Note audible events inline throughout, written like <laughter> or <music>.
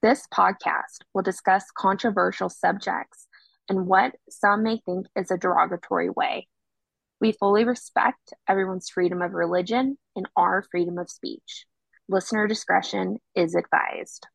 This podcast will discuss controversial subjects in what some may think is a derogatory way. We fully respect everyone's freedom of religion and our freedom of speech. Listener discretion is advised.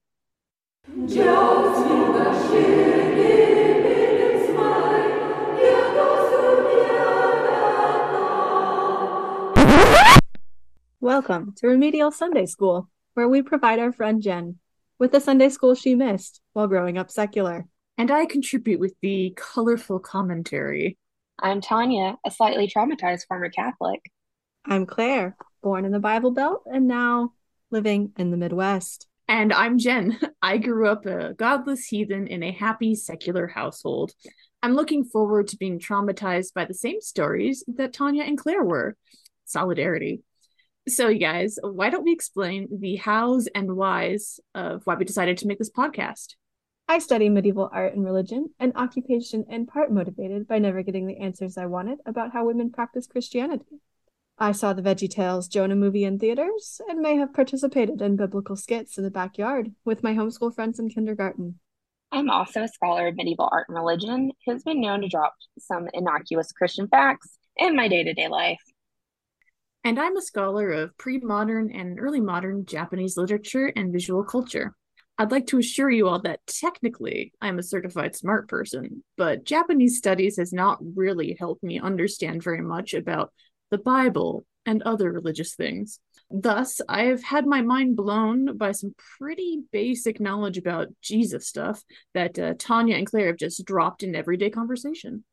Welcome to Remedial Sunday School, where we provide our friend Gen with the Sunday school she missed while growing up secular. And I contribute with the colorful commentary. I'm Tania, a slightly traumatized former Catholic. I'm Claire, born in the Bible Belt and now living in the Midwest. And I'm Gen. <laughs> I grew up a godless heathen in a happy secular household. I'm looking forward to being traumatized by the same stories that Tania and Claire were. Solidarity. So, you guys, why don't we explain the hows and whys of why we decided to make this podcast? I study medieval art and religion, an occupation in part motivated by never getting the answers I wanted about how women practice Christianity. I saw the Veggie Tales Jonah movie in theaters and may have participated in biblical skits in the backyard with my homeschool friends in kindergarten. I'm also a scholar of medieval art and religion who's been known to drop some innocuous Christian facts in my day to day life. And I'm a scholar of pre modern and early modern Japanese literature and visual culture. I'd like to assure you all that technically I'm a certified smart person, but Japanese studies has not really helped me understand very much about the Bible and other religious things. Thus, I have had my mind blown by some pretty basic knowledge about Jesus stuff that uh, Tania and Claire have just dropped in everyday conversation.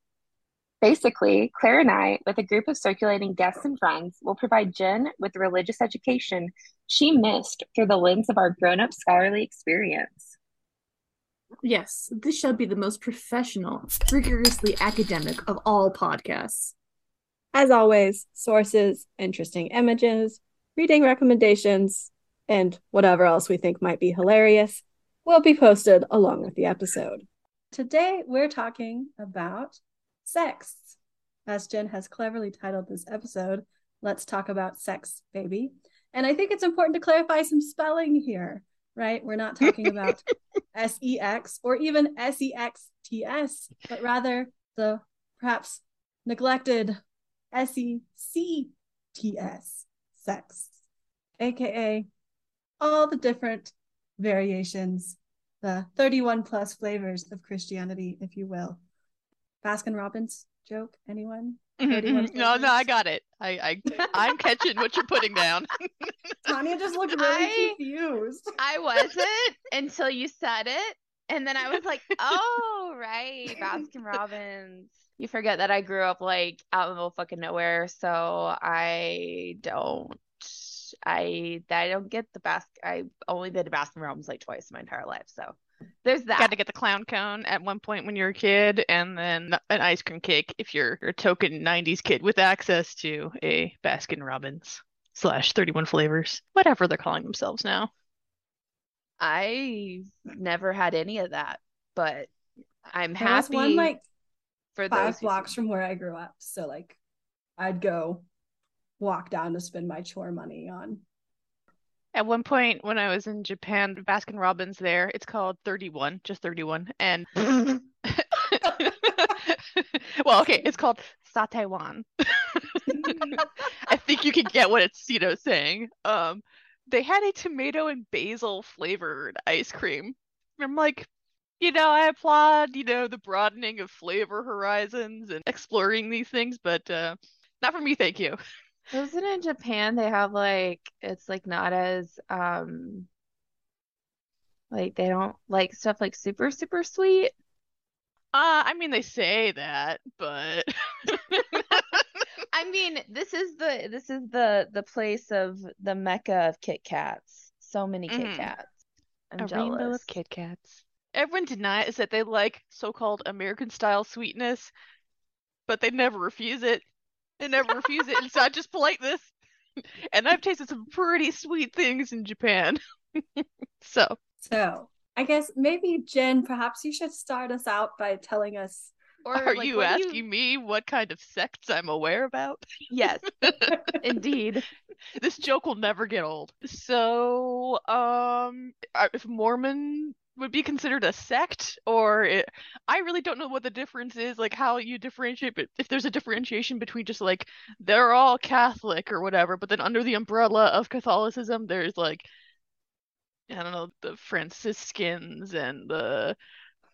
Basically, Claire and I, with a group of circulating guests and friends, will provide Gen with the religious education she missed through the lens of our grown up scholarly experience. Yes, this shall be the most professional, rigorously academic of all podcasts. As always, sources, interesting images, reading recommendations, and whatever else we think might be hilarious will be posted along with the episode. Today, we're talking about sex. As Gen has cleverly titled this episode, Let's Talk About Sex, Baby. And I think it's important to clarify some spelling here, right? We're not talking about <laughs> S E X or even S E X T S, but rather the perhaps neglected S E C T S, sex, aka all the different variations, the 31 plus flavors of Christianity, if you will. Baskin Robbins joke? Anyone? Mm-hmm. No, no, I got it. I, I, I'm catching what you're putting down. <laughs> Tania just looked really I- confused. I wasn't until you said it. And then I was like, <laughs> oh, right. Baskin Robbins. You forget that I grew up like out in the middle of fucking nowhere. So I don't, I, I don't get the Baskin. I've only been to Baskin Robbins like twice in my entire life. So there's that. Got to get the clown cone at one point when you're a kid, and then an ice cream cake if you're a token '90s kid with access to a Baskin Robbins slash 31 flavors, whatever they're calling themselves now. I never had any of that, but I'm There was happy one like for five those who- blocks from where I grew up. So like I'd go walk down to spend my chore money on. At one point when I was in Japan, Baskin Robbins there, it's called 31, just 31, and <laughs> well, okay, it's called Sataiwan. <laughs> I think you can get what it's, you know, saying. Um, they had a tomato and basil flavored ice cream. I'm like, you know, I applaud, you know, the broadening of flavor horizons and exploring these things, but uh, not for me, thank you. Wasn't in Japan they have like it's like not as um like they don't like stuff like super super sweet. Uh, I mean, they say that, but <laughs> I mean, this is the this is the the place of the mecca of Kit Kats. So many Kit Mhm. Kats. I'm a jealous. rainbow of Kit Kats. Everyone denies that they like so-called American style sweetness, but they never refuse it. They never refuse it. It's not just <laughs> politeness. And I've tasted some pretty sweet things in Japan. <laughs> So, So I guess maybe Gen, perhaps you should start us out by telling us Or Are like, you what do asking me what kind of sects I'm aware about? <laughs> Yes, indeed. this joke will never get old. So, um, if Mormon would be considered a sect, or it, I really don't know what the difference is, like how you differentiate, but if there's a differentiation between just like they're all Catholic or whatever, but then under the umbrella of Catholicism, there's like I don't know, the Franciscans and the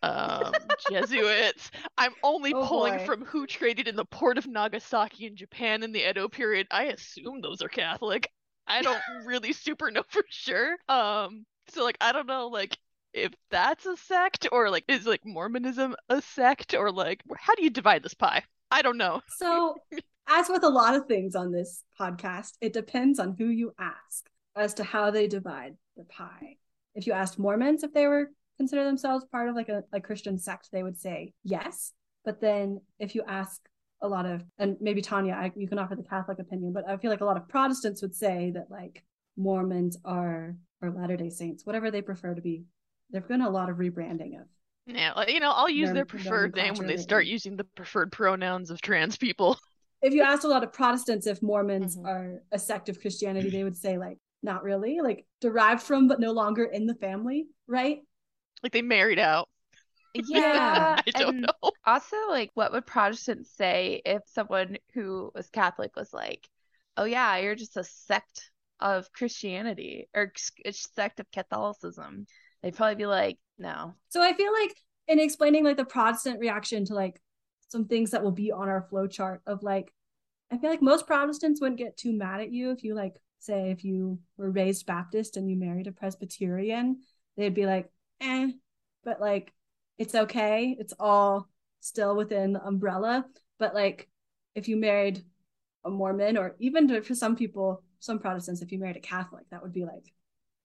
um <laughs> Jesuits. I'm only Oh, pulling boy. from who traded in the port of Nagasaki in Japan in the Edo period. I assume those are Catholic. I don't really super know for sure. Um so like I don't know like if that's a sect or like is like Mormonism a sect or like how do you divide this pie? I don't know. So, as with a lot of things on this podcast, it depends on who you ask as to how they divide the pie. If you asked Mormons if they were consider themselves part of like a, a Christian sect, they would say yes. But then if you ask a lot of, and maybe Tania, I, you can offer the Catholic opinion, but I feel like a lot of Protestants would say that like Mormons are or Latter Day Saints, whatever they prefer to be. There've been a lot of rebranding of Yeah, you know, I'll use their Norm- preferred name when they start using the preferred pronouns of trans people. <laughs> if you asked a lot of Protestants if Mormons Mhm. are a sect of Christianity, they would say like not really, like derived from but no longer in the family, right? Like they married out. <laughs> Yeah, I don't and know. also like what would Protestants say if someone who was Catholic was like, "Oh yeah, you're just a sect of Christianity or s- a sect of Catholicism?" They'd probably be like, "No." So I feel like in explaining like the Protestant reaction to like some things that will be on our flow chart of like I feel like most Protestants wouldn't get too mad at you if you like say if you were raised Baptist and you married a Presbyterian, they'd be like, eh, but like it's okay. It's all still within the umbrella. But like if you married a Mormon or even for some people, some Protestants, if you married a Catholic, that would be like,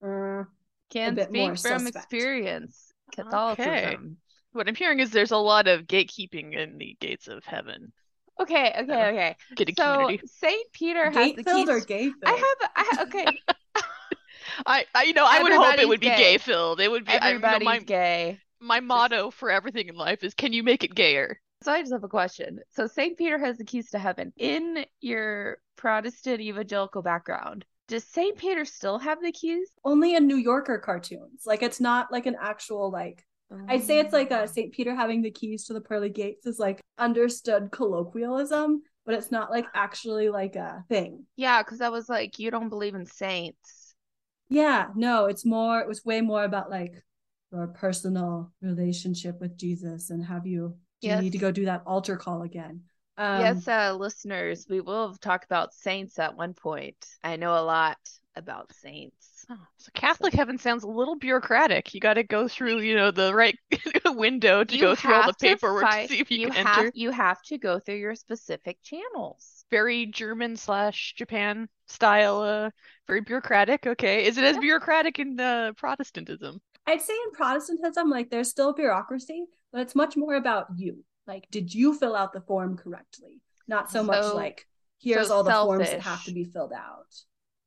uh, Can bit more speak from suspect. experience. Catholicism. What I'm hearing is there's a lot of gatekeeping in the gates of heaven. Okay, okay, Uh, okay. Gated So community. Saint Peter has gate the filled or keys. gay filled? I have, I have, okay. <laughs> I, I, you know, I would hope it would be gay. gay filled. It would be. I, you know, Everybody's my gay. my motto for everything in life is, can you make it gayer? So I just have a question. So Saint Peter has the keys to heaven. In your Protestant evangelical background, does Saint Peter still have the keys? only in New Yorker cartoons. Like it's not like an actual like I'd say it's like a oh. St. Peter having the keys to the pearly gates is like understood colloquialism, but it's not like actually like a thing. Yeah, because I was like, you don't believe in saints. Yeah, no, it's more it was way more about like your personal relationship with Jesus and have you do you need to go do that altar call again. Um yes, uh, listeners, we will talk about saints at one point. I know a lot about saints. Oh, so Catholic heaven sounds a little bureaucratic. You got to go through, you know, the right <laughs> window to You go through all the have to paperwork fight- to see if you, can have enter. you have to go through your specific channels. Very German slash Japan style, uh, very bureaucratic. Okay, is it as Yeah. bureaucratic in uh, Protestantism? I'd say in Protestantism, like there's still bureaucracy, but it's much more about you. Like, did you fill out the form correctly? Not so, much like here's so all the forms that have to be filled out.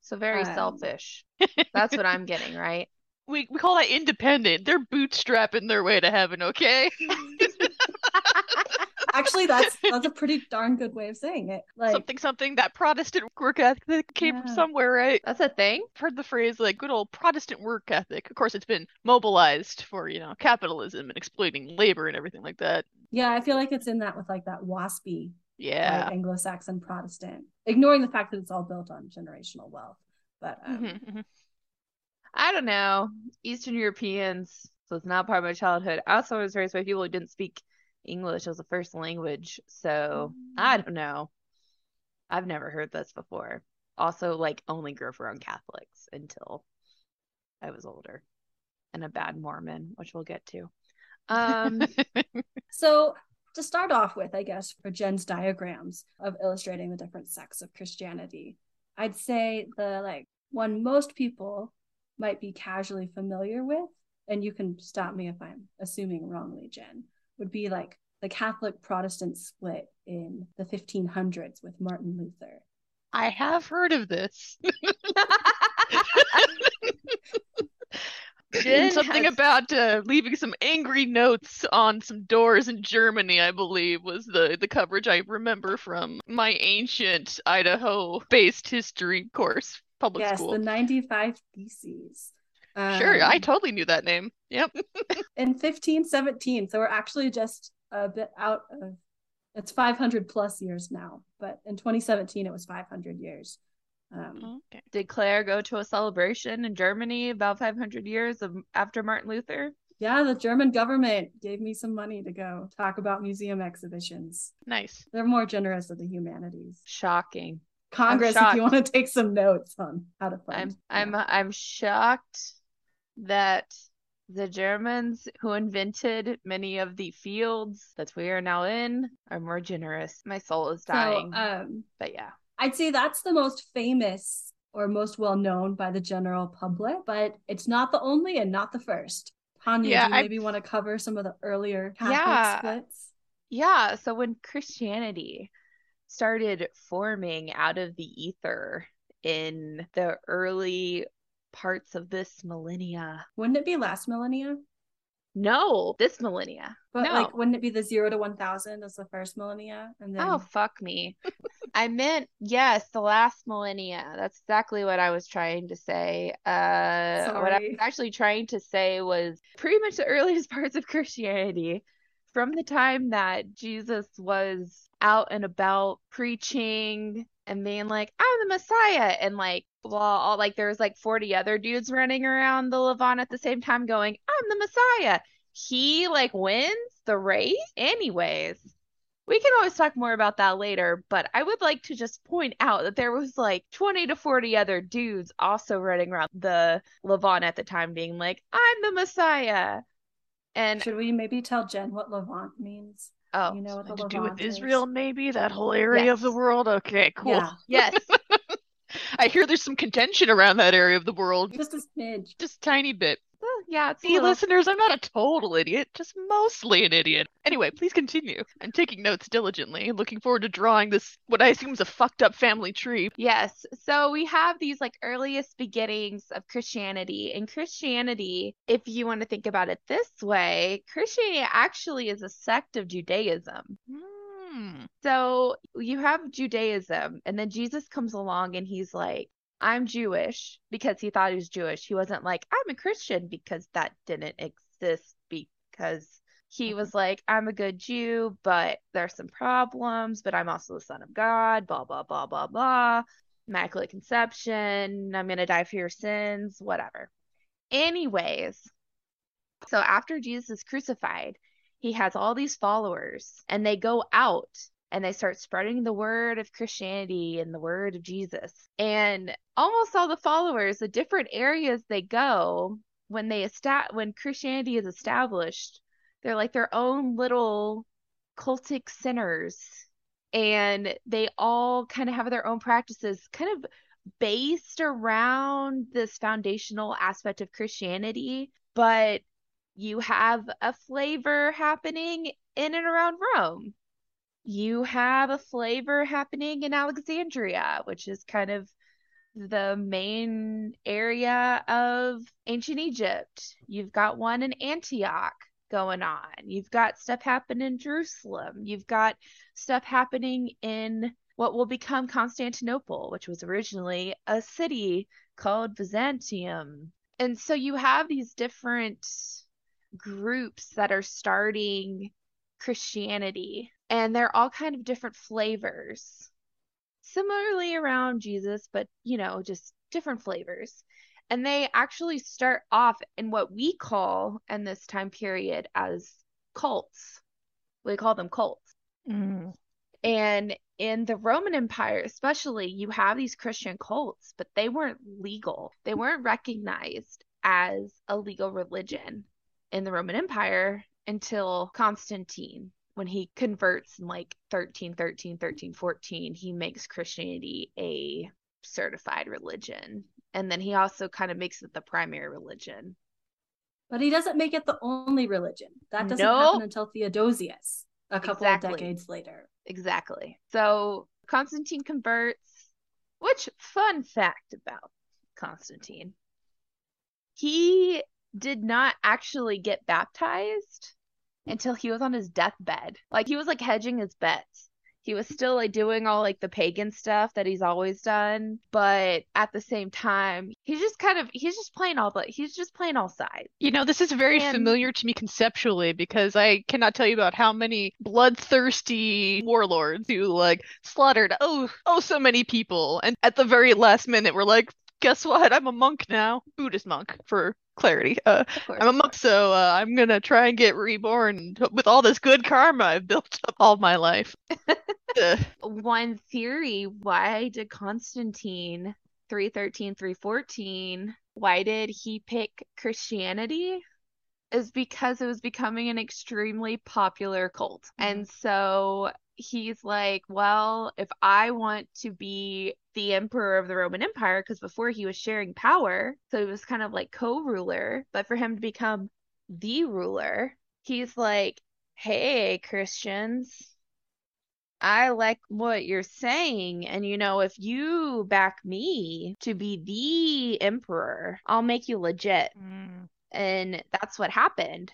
So very Um, selfish. <laughs> That's what I'm getting, right? We we call that independent. They're bootstrapping their way to heaven. Okay. <laughs> <laughs> Actually, that's that's a pretty darn good way of saying it. Like, something something that Protestant work ethic came from somewhere, right? That's a thing. I've heard the phrase like good old Protestant work ethic. Of course, it's been mobilized for you know capitalism and exploiting labor and everything like that. yeah, I feel like it's in that with like that waspy Yeah. like, Anglo-Saxon Protestant, ignoring the fact that it's all built on generational wealth. But um, Mhm, mhm. I don't know. Eastern Europeans, so it's not part of my childhood. I also was raised by people who didn't speak English as a first language, so I don't know. I've never heard this before. Also, like, only grew up around Catholics until I was older, and a bad Mormon, which we'll get to. Um, <laughs> So, to start off with, I guess, for Gen's diagrams of illustrating the different sects of Christianity, I'd say the like one most people might be casually familiar with, and you can stop me if I'm assuming wrongly, Gen, would be like the Catholic Protestant split in the 1500s with Martin Luther. I have heard of this. <laughs> <laughs> Something has- about uh, leaving some angry notes on some doors in Germany, I believe, was the, the coverage I remember from my ancient Idaho-based history course, public yes, school. Yes, the 95 Theses. Sure, I Um, totally knew that name. Yep. <laughs> in 1517. So we're actually just a bit out of it's 500 plus years now, but in 2017 it was 500 years. Um, Okay. Did Claire go to a celebration in Germany about 500 years of, after Martin Luther? yeah, the German government gave me some money to go talk about museum exhibitions. Nice. They're more generous of the humanities. Shocking. Congress, if you want to take some notes on how to fund. I'm yeah. I'm I'm shocked that the Germans who invented many of the fields that we are now in are more generous. My soul is dying. So, um, but yeah. I'd say that's the most famous or most well known by the general public, but it's not the only and not the first. Tania, Yeah, do you I- maybe want to cover some of the earlier Catholic Yeah. splits? Yeah, so when Christianity started forming out of the ether in the early parts of this millennia. Wouldn't it be last millennia? No, this millennia. But no. like, wouldn't it be the zero to one thousand as the first millennia, and then Oh, fuck me. <laughs> I meant, yes, the last millennia. That's exactly what I was trying to say. Uh, what I was actually trying to say was pretty much the <laughs> earliest parts of Christianity, from the time that Jesus was out and about preaching and being like, I'm the Messiah, and like, blah, all like there was like 40 other dudes running around the Levant at the same time going, I'm the Messiah. He like wins the race anyways. We can always talk more about that later, but I would like to just point out that there was like 20 to 40 other dudes also running around the Levant at the time being like, I'm the Messiah. And should we maybe tell Gen what Levant means? Oh, you know what the Something to do with? Israel, maybe? That whole area of the world? Okay, cool. Yeah, yes, <laughs> I hear there's some contention around that area of the world. just a smidge. Just a tiny bit. Yeah, See, little- listeners, I'm not a total idiot, just mostly an idiot. Anyway, please continue. I'm taking notes diligently, looking forward to drawing this, what I assume is a fucked up family tree. Yes. So we have these like earliest beginnings of Christianity. And Christianity, if you want to think about it this way, Christianity actually is a sect of Judaism. Hmm. So you have Judaism, and then Jesus comes along and he's like, I'm Jewish because he thought he was Jewish. He wasn't like, I'm a Christian because that didn't exist because he mm-hmm. was like, I'm a good Jew, but there's some problems, but I'm also the son of God, blah, blah, blah, blah, blah. Immaculate conception. I'm going to die for your sins, whatever. Anyways, so after Jesus is crucified, he has all these followers and they go out and they start spreading the word of Christianity and the word of Jesus. And almost all the followers, the different areas they go when they esta- when Christianity is established, they're like their own little cultic centers and they all kind of have their own practices kind of based around this foundational aspect of Christianity, but you have a flavor happening in and around Rome. You have a flavor happening in Alexandria, which is kind of the main area of ancient Egypt. You've got one in Antioch going on. You've got stuff happening in Jerusalem. You've got stuff happening in what will become Constantinople, which was originally a city called Byzantium. And so you have these different groups that are starting Christianity, and they're all kind of different flavors. Similarly around Jesus, but you know, just different flavors. And they actually start off in what we call in this time period as cults. We call them cults. Mm. And in the Roman Empire, especially, you have these Christian cults, but they weren't legal. They weren't recognized as a legal religion in the Roman Empire until Constantine. When he converts in like 1313, 1314, he makes Christianity a certified religion. And then he also kind of makes it the primary religion. But he doesn't make it the only religion. That doesn't No. happen until Theodosius, a couple Exactly. of decades later. Exactly. So Constantine converts, which fun fact about Constantine. He did not actually get baptized until he was on his deathbed. Like he was like hedging his bets. He was still like doing all like the pagan stuff that he's always done, but at the same time, he's just kind of he's just playing all the he's just playing all sides. You know, this is very And- familiar to me conceptually because I cannot tell you about how many bloodthirsty warlords who like slaughtered oh oh so many people and at the very last minute were like, guess what? I'm a monk now. Buddhist monk for clarity. Uh course. I'm a monk, so uh, I'm gonna try and get reborn with all this good karma I've built <laughs> up all my life. <laughs> One theory, why did Constantine 313 314 why did he pick Christianity? Is because it was becoming an extremely popular cult. And so he's like, well, if I want to be the emperor of the Roman Empire, because before he was sharing power, so he was kind of like co-ruler, but for him to become the ruler, he's like, hey, Christians, I like what you're saying. And you know, if you back me to be the emperor, I'll make you legit. Mm. And that's what happened.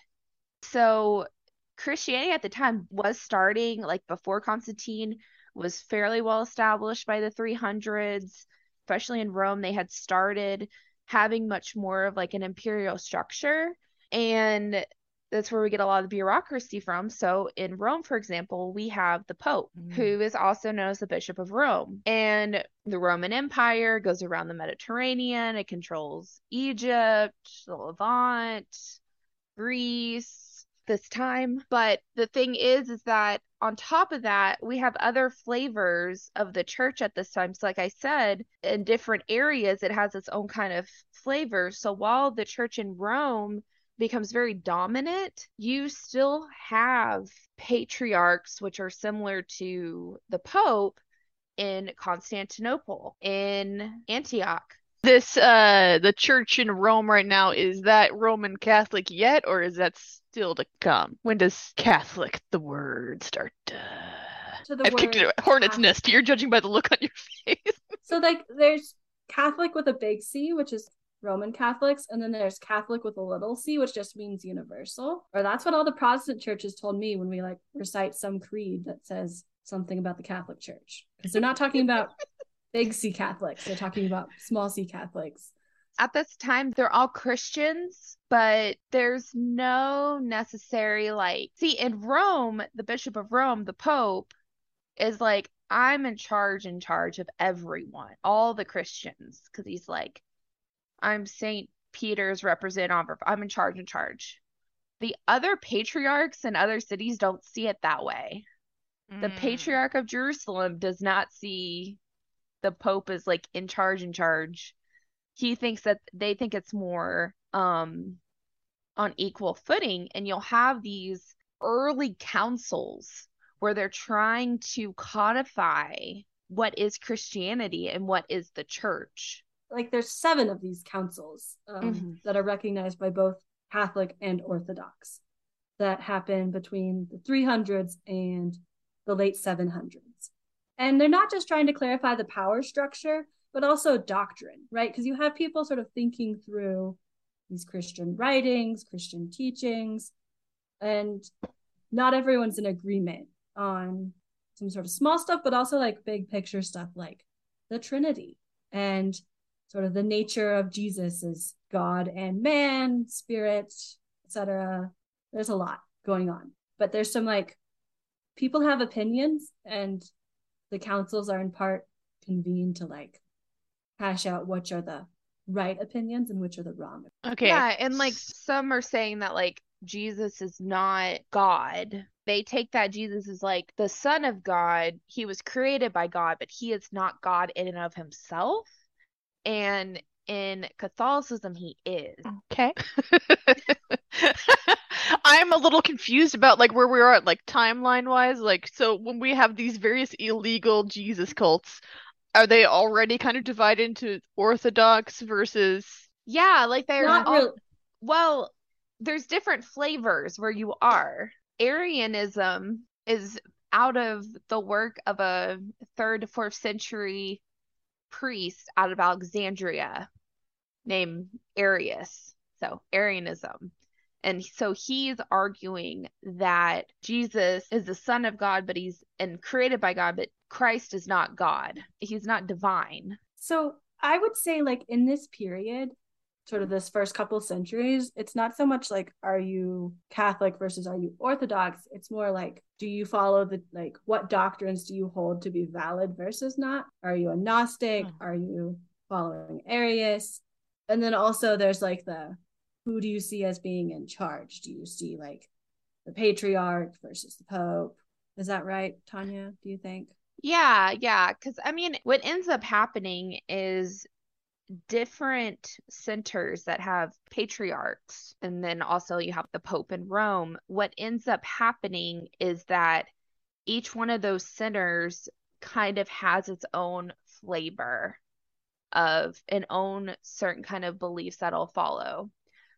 So Christianity at the time was starting, like before Constantine was fairly well established by the 300s, especially in Rome. They had started having much more of like an imperial structure. And that's where we get a lot of the bureaucracy from. So in Rome, for example, we have the Pope, Mm. who is also known as the Bishop of Rome. And the Roman Empire goes around the Mediterranean. It controls Egypt, the Levant, Greece, this time. But the thing is, is that on top of that, we have other flavors of the church at this time. So, like I said, in different areas, it has its own kind of flavor. So, while the church in Rome becomes very dominant, you still have patriarchs, which are similar to the Pope in Constantinople, in Antioch. This uh the church in Rome right now, is that Roman Catholic yet, or is that still to come? When does Catholic the word start? To the I've kicked it a hornet's Catholic. nest. You're judging by the look on your <laughs> face. So like there's Catholic with a big C, which is Roman Catholics, and then there's Catholic with a little c, which just means universal. Or that's what all the Protestant churches told me when we like recite some creed that says something about the Catholic Church. Because they're not talking about big C Catholics, they're talking about small C Catholics. at this time they're all Christians, but there's no necessary like see in Rome, the Bishop of Rome, the Pope, is like, I'm in charge in charge of everyone, all the Christians, because he's like, I'm Saint Peter's representative. I'm in charge in charge. The other patriarchs in other cities don't see it that way. The Mm. patriarch of Jerusalem does not see the Pope is like in charge in charge he thinks that they think it's more um on equal footing and you'll have these early councils where they're trying to codify what is Christianity and what is the church. Like there's seven of these councils um, Mhm. that are recognized by both Catholic and Orthodox that happen between the 300s and the late 700s. And they're not just trying to clarify the power structure, but also doctrine, right? Because you have people sort of thinking through these Christian writings, Christian teachings, and not everyone's in agreement on some sort of small stuff, but also like big picture stuff like the Trinity and sort of the nature of Jesus as God and man, spirit, etc. There's a lot going on, but there's some like people have opinions, and the councils are in part convened to like hash out which are the right opinions and which are the wrong. Okay. Yeah, and like some are saying that like Jesus is not God. They take that Jesus is like the son of God. He was created by God, but he is not God in and of himself. And in Catholicism, he is. Okay. <laughs> <laughs> <laughs> I'm a little confused about like where we are at like timeline wise. Like, so when we have these various illegal Jesus cults, are they already kind of divided into Orthodox versus Yeah, like they're Not all, really. well, there's different flavors where you are. Arianism is out of the work of a third fourth century priest out of Alexandria named Arius. So, Arianism. And so he's arguing that Jesus is the son of God, but he's and created by God, but Christ is not God. He's not divine. So I would say, like, in this period, sort of this first couple centuries, it's not so much like, are you Catholic versus are you Orthodox? It's more like, do you follow the, like, what doctrines do you hold to be valid versus not? Are you a Gnostic? Oh. Are you following Arius? And then also there's like the, who do you see as being in charge? Do you see like the patriarch versus the pope? Is that right, Tania? Do you think? Yeah, yeah. Because I mean, what ends up happening is different centers that have patriarchs, and then also you have the Pope in Rome. What ends up happening is that each one of those centers kind of has its own flavor of an own certain kind of beliefs that'll follow.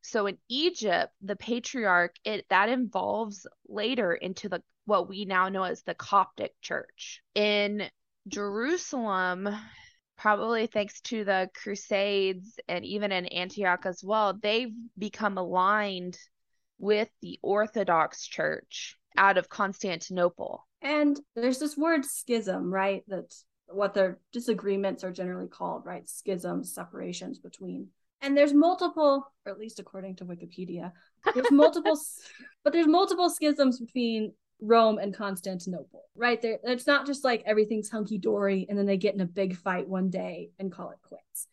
So in Egypt, the patriarch it that involves later into the what we now know as the Coptic Church. In Jerusalem, probably thanks to the Crusades and even in Antioch as well, they've become aligned with the Orthodox Church out of Constantinople. And there's this word schism, right? That's what their disagreements are generally called, right? Schisms, separations between. And there's multiple, or at least according to Wikipedia, there's multiple, <laughs> but there's multiple schisms between Rome and Constantinople, right? There, it's not just like everything's hunky dory and then they get in a big fight one day and call it quits.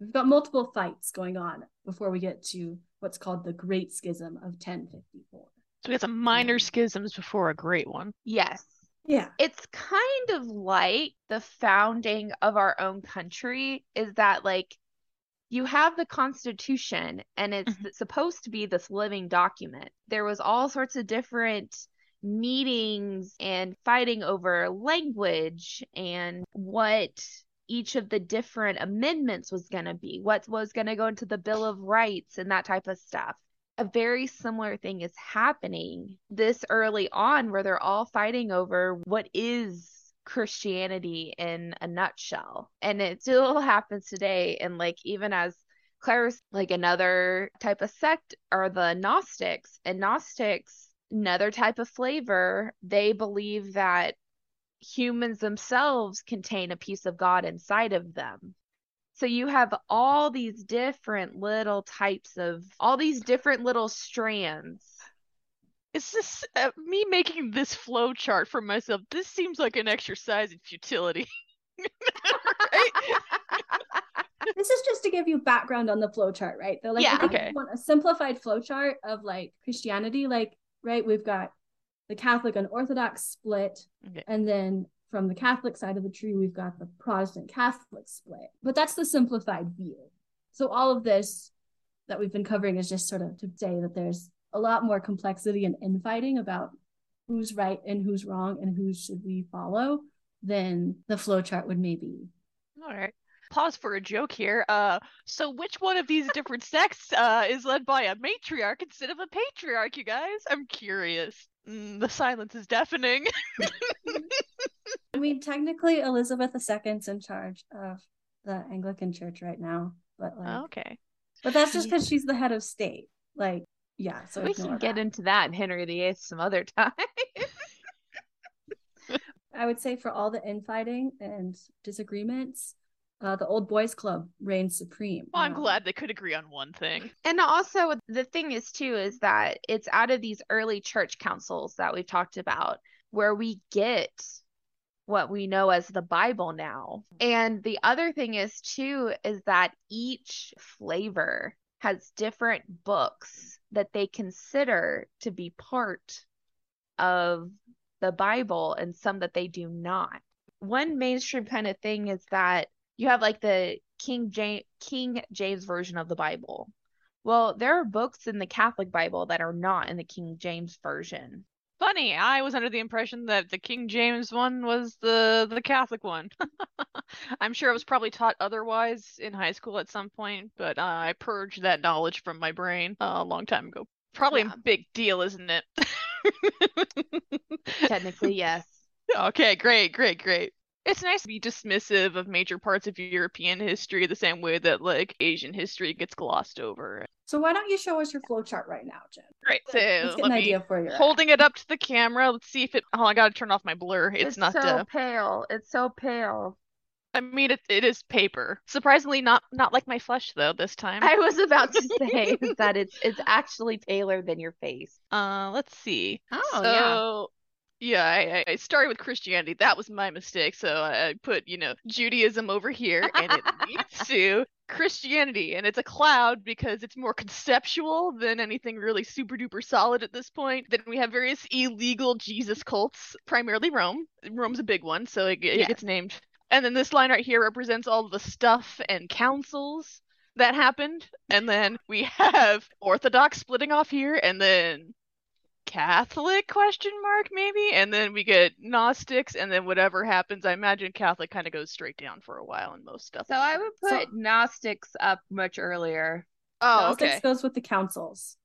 We've got multiple fights going on before we get to what's called the Great Schism of 1054. So we got some minor schisms before a great one. Yes. Yeah. It's kind of like the founding of our own country is that like you have the constitution and it's Mhm. supposed to be this living document. There was all sorts of different meetings and fighting over language and what each of the different amendments was going to be, what was going to go into the Bill of Rights and that type of stuff. A very similar thing is happening this early on where they're all fighting over what is Christianity in a nutshell. And it still <laughs> happens today. And like, even as Claire's like another type of sect are the Gnostics, and Gnostics, another type of flavor, they believe that humans themselves contain a piece of God inside of them. So you have all these different little types of all these different little strands. Is this uh, me making this flow chart for myself? This seems like an exercise in futility. <laughs> <laughs> this is just to give you background on the flow chart, right? They're like, Yeah. I think Okay. you want a simplified flow chart of like Christianity, like, right? We've got the Catholic and Orthodox split, Okay. and then from the Catholic side of the tree, we've got the Protestant Catholic split. But that's the simplified view. So all of this that we've been covering is just sort of to say that there's a lot more complexity and infighting about who's right and who's wrong and who should we follow than the flowchart would maybe All right. Pause for a joke here. Uh, so which one of these different <laughs> sects uh is led by a matriarch instead of a patriarch, you guys? I'm curious. Mm, the silence is deafening. <laughs> I mean, technically, Elizabeth II's in charge of the Anglican Church right now, but like, okay. but that's just because she's the head of state. Like, yeah. So we can get that. into that in Henry VIII some other time. <laughs> I would say for all the infighting and disagreements, uh, the old boys club reigns supreme. Well, I'm Um, glad they could agree on one thing. And also, the thing is, too, is that it's out of these early church councils that we've talked about where we get what we know as the Bible now. And the other thing is, too, is that each flavor has different books that they consider to be part of the Bible and some that they do not. One mainstream kind of thing is that you have like the King James King James version of the Bible. Well, there are books in the Catholic Bible that are not in the King James version. Funny, I was under the impression that the King James one was the the Catholic one. <laughs> I'm sure I was probably taught otherwise in high school at some point, but uh, I purged that knowledge from my brain uh, a long time ago. Probably Yeah. a big deal, isn't it? <laughs> Technically, yes. okay, great, great, great. It's nice to be dismissive of major parts of European history the same way that like Asian history gets glossed over. So why don't you show us your flowchart right now, Gen? Right, so Let's get let an me idea for you. holding it up to the camera. Let's see if it. Oh, I gotta turn off my blur. It's, not. so Uh, pale. It's so pale. I mean, it, it is paper. Surprisingly, not not like my flesh though. This time. I was about to <laughs> say that it's it's actually paler than your face. Uh, let's see. Oh so, yeah, I, I- I started with Christianity. That was my mistake. So I put, you know, Judaism over here, and it <laughs> leads to Christianity, and it's a cloud because it's more conceptual than anything really super duper solid at this point. Then we have various illegal Jesus cults, primarily Rome. Rome's a big one, so it, it Yes. gets named. And then this line right here represents all the stuff and councils that happened. And then we have Orthodox splitting off here, and then Catholic question mark maybe, and then we get Gnostics, and then whatever happens. I imagine Catholic kind of goes straight down for a while in most stuff. So I would So- put Gnostics up much earlier. oh Gnostics okay. goes with the councils.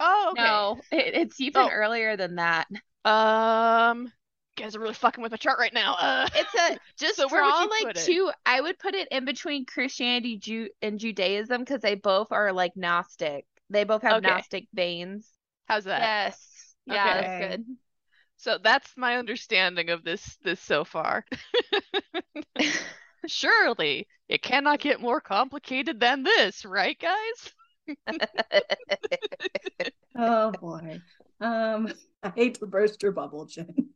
Oh okay. No, it, it's even Oh. earlier than that. Um, you guys are really fucking with my chart right now. Uh, It's a <laughs> just So where would draw like two. I would put it in between Christianity, Jew, and Judaism because they both are like Gnostic. They both have Okay. Gnostic veins. how's that? Yes. Yeah, Okay. that's good. So that's my understanding of this this so far. <laughs> Surely it cannot get more complicated than this, right, guys? <laughs> Oh boy. Um, I hate to burst your bubble, Gen.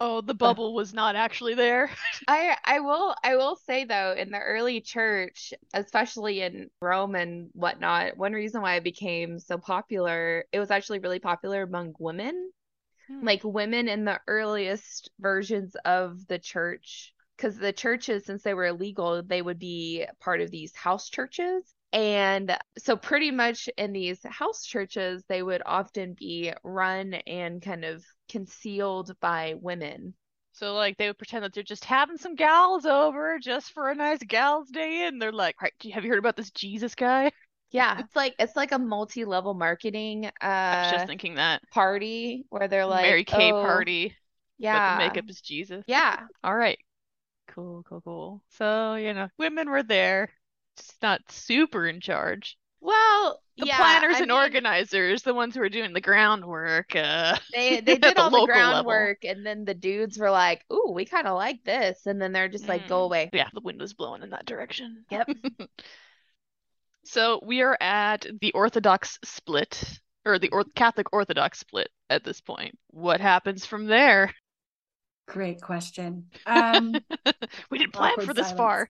Oh, the bubble was not actually there. <laughs> I I will I will say though in the early church, especially in Rome and whatnot, one reason why it became so popular, it was actually really popular among women. Hmm. Like women in the earliest versions of the church, because the churches, since they were illegal, they would be part of these house churches. And so pretty much in these house churches, they would often be run and kind of concealed by women. So like they would pretend that they're just having some gals over just for a nice gals day and they're like, "Right, have you heard about this Jesus guy?" <laughs> Yeah, it's like it's like a multi-level marketing Uh, I was just uh thinking that. party where they're like, Mary Kay oh, party, yeah, but the makeup is Jesus. yeah, All right. Cool, cool, cool. So, you know, women were there, just not super in charge. well, The yeah, planners I and mean, organizers, the ones who were doing the groundwork, uh, <laughs> they they did the all the local level. groundwork, and then the dudes were like, "Ooh, we kind of like this," and then they're just like, "Go Mm. away." Yeah, the wind was blowing in that direction. Yep. <laughs> So we are at the Orthodox split, or the or Catholic Orthodox split at this point. What happens from there? Great question. Um, <laughs> We didn't plan for this silence. far.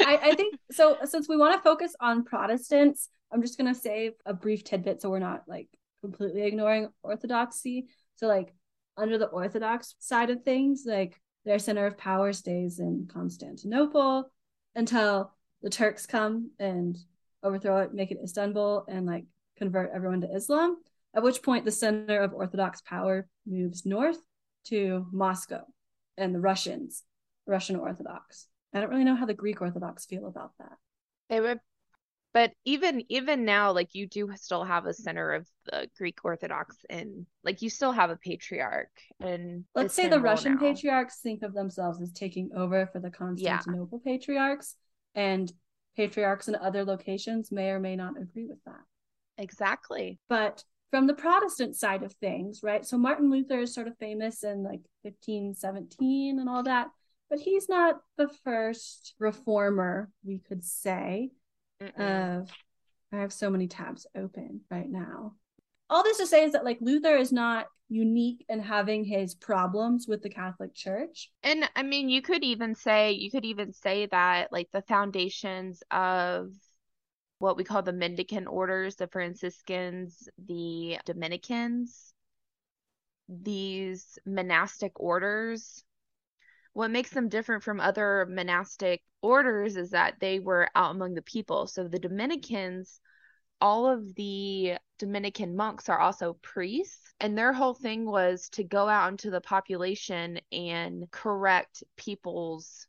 I, I think so. Since we want to focus on Protestants, I'm just gonna save a brief tidbit so we're not like completely ignoring Orthodoxy. So, like under the Orthodox side of things, like their center of power stays in Constantinople until the Turks come and overthrow it, make it Istanbul, and like convert everyone to Islam. At which point, the center of Orthodox power moves north to Moscow and the Russians, Russian Orthodox. I don't really know how the Greek Orthodox feel about that. They would, but even even now, like you do still have a center of the Greek Orthodox, and like you still have a patriarch. And Let's say the Russian patriarchs think of themselves as taking over for the Constantinople patriarchs, and patriarchs in other locations may or may not agree with that. exactly. But from the Protestant side of things, right? So Martin Luther is sort of famous in like 1517 and all that, but he's not the first reformer, we could say. Mm-mm. of I have so many tabs open right now. All this to say is that like Luther is not unique in having his problems with the Catholic Church. And I mean, you could even say you could even say that like the foundations of what we call the Mendicant orders, the Franciscans, the Dominicans, these monastic orders, what makes them different from other monastic orders is that they were out among the people. So the Dominicans, all of the Dominican monks are also priests, and their whole thing was to go out into the population and correct people's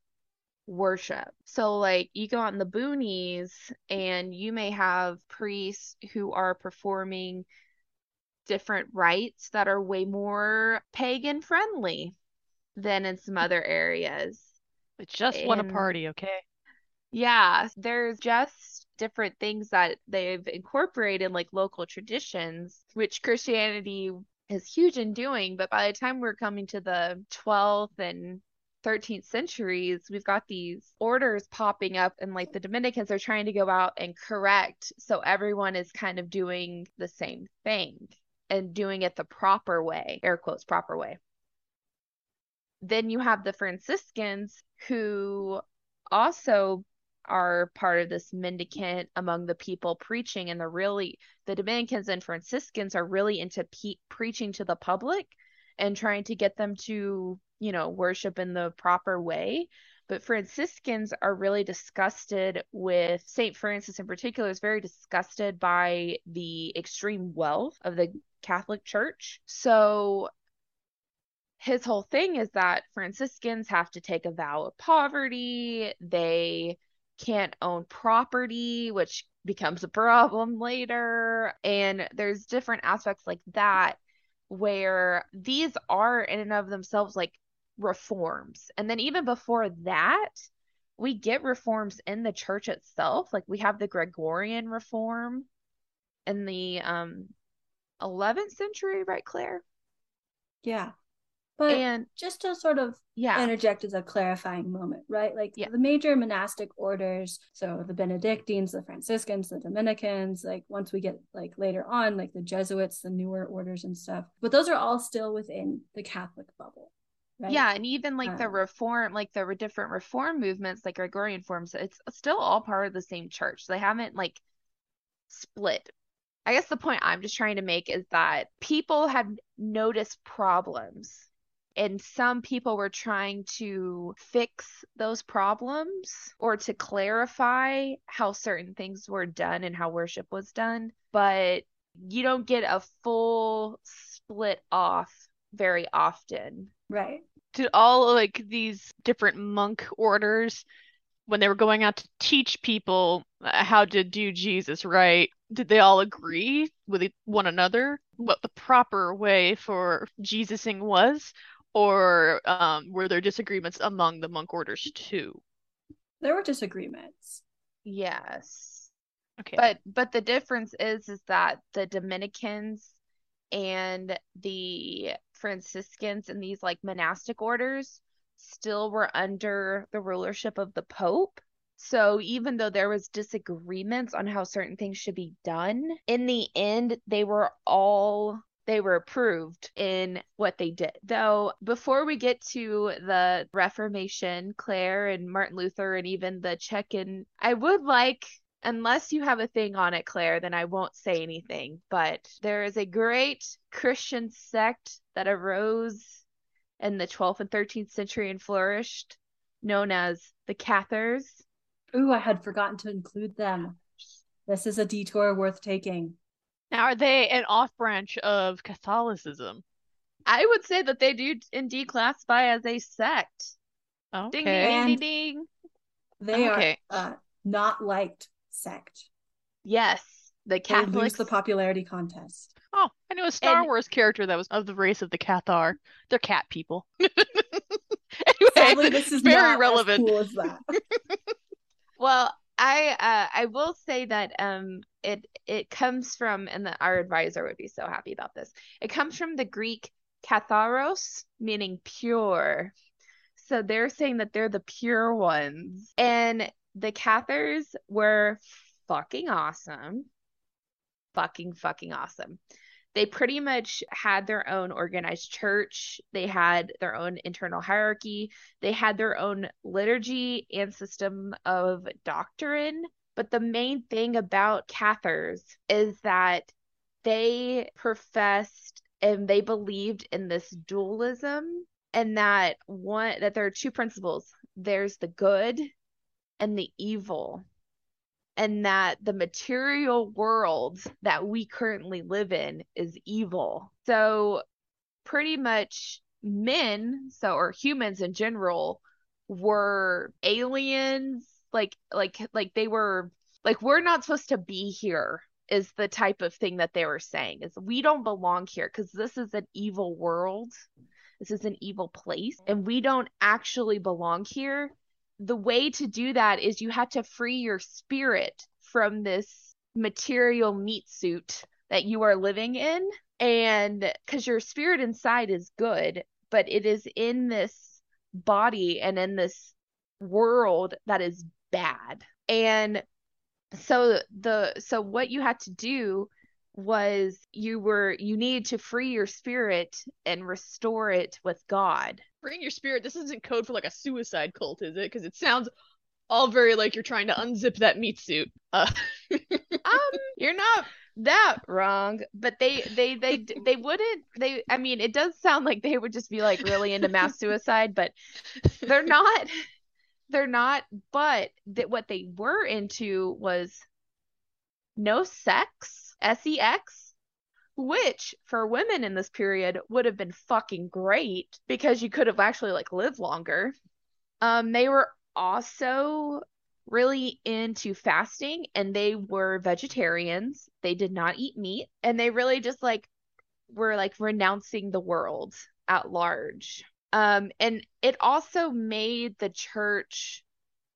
worship. So, like, you go out in the boonies, and you may have priests who are performing different rites that are way more pagan friendly. Than in some other areas. They just want a party, okay? Yeah, there's just different things that they've incorporated, like local traditions, which Christianity is huge in doing. But by the time we're coming to the 12th and 13th centuries, we've got these orders popping up, and like the Dominicans are trying to go out and correct. So everyone is kind of doing the same thing and doing it the proper way, air quotes, proper way. Then you have the Franciscans who also are part of this mendicant among the people preaching and the really the Dominicans and Franciscans are really into pe- preaching to the public and trying to get them to you know worship in the proper way but Franciscans are really disgusted with St. Francis in particular is very disgusted by the extreme wealth of the Catholic Church so his whole thing is that Franciscans have to take a vow of poverty. They can't own property, which becomes a problem <laughs> later. And there's different aspects like that where these are in and of themselves like reforms. And then even before that, we get reforms in the church itself. Like we have the Gregorian reform in the um 11th century, right, Claire? Yeah. But And just to sort of yeah. interject as a clarifying moment, right? Like Yeah. the major monastic orders, so the Benedictines, the Franciscans, the Dominicans, like once we get like later on, like the Jesuits, the newer orders and stuff. But those are all still within the Catholic bubble. Right? Yeah, and even like the Um, reform, like the re- different reform movements, like Gregorian forms, it's still all part of the same church. They haven't like split. I guess the point I'm just trying to make is that people have noticed problems, and some people were trying to fix those problems or to clarify how certain things were done and how worship was done. But you don't get a full split off very often. Right. to all like these different monk orders, when they were going out to teach people uh, how to do Jesus right, did they all agree with e- one another what the proper way for Jesusing was? Or um, were there disagreements among the monk orders too? There were disagreements. Yes. Okay. But but the difference is is that the Dominicans and the Franciscans and these like monastic orders still were under the rulership of the Pope. So even though there was disagreements on how certain things should be done, in the end they were all they were approved in what they did. Though before we get to the Reformation, Claire and Martin Luther and even the Chechen, I would like unless you have a thing on it, Claire, then I won't say anything. But there is a great Christian sect that arose in the 12th and 13th century and flourished, known as the Cathars. Ooh, I had forgotten to include them. This is a detour worth taking. Now, are they an off branch of Catholicism? I would say that they do indeed classify as a sect. Ding, ding, Okay. ding, ding, ding. They Okay. are uh, not liked sect. Yes, the They lose Catholics. the popularity contest. Oh, I knew a Star And- Wars character that was of the race of the Cathar. They're cat people. <laughs> Sadly, anyway, this is very not relevant. as cool as that. <laughs> Well, I uh, I will say that um it it comes from and the, our advisor would be so happy about this. It comes from the Greek katharos, meaning pure. So they're saying that they're the pure ones. And the Cathars were fucking awesome. Fucking fucking awesome. They pretty much had their own organized church. They had their own internal hierarchy. They had their own liturgy and system of doctrine. But the main thing about Cathars is that they professed and they believed in this dualism and that one that there are two principles. There's the good and the evil. And that the material world that we currently live in is evil. So pretty much men, so or humans in general, were aliens, like like like they were like we're not supposed to be here is the type of thing that they were saying is we don't belong here because this is an evil world this is an evil place and we don't actually belong here. The way to do that is you have to free your spirit from this material meat suit that you are living in. And because your spirit inside is good, but it is in this body and in this world that is bad. And so the so what you had to do was you were you need to free your spirit and restore it with God. Bring your spirit. This isn't code for like a suicide cult, is it? Because it sounds all very like you're trying to unzip that meat suit. Uh. <laughs> um, you're not that wrong, but they they they they wouldn't. They I mean, it does sound like they would just be like really into mass <laughs> suicide, but they're not. They're not. But that what they were into was no sex sex which for women in this period would have been fucking great because you could have actually like lived longer. Um they were also really into fasting and they were vegetarians. They did not eat meat and they really just like were like renouncing the world at large. Um and it also made the church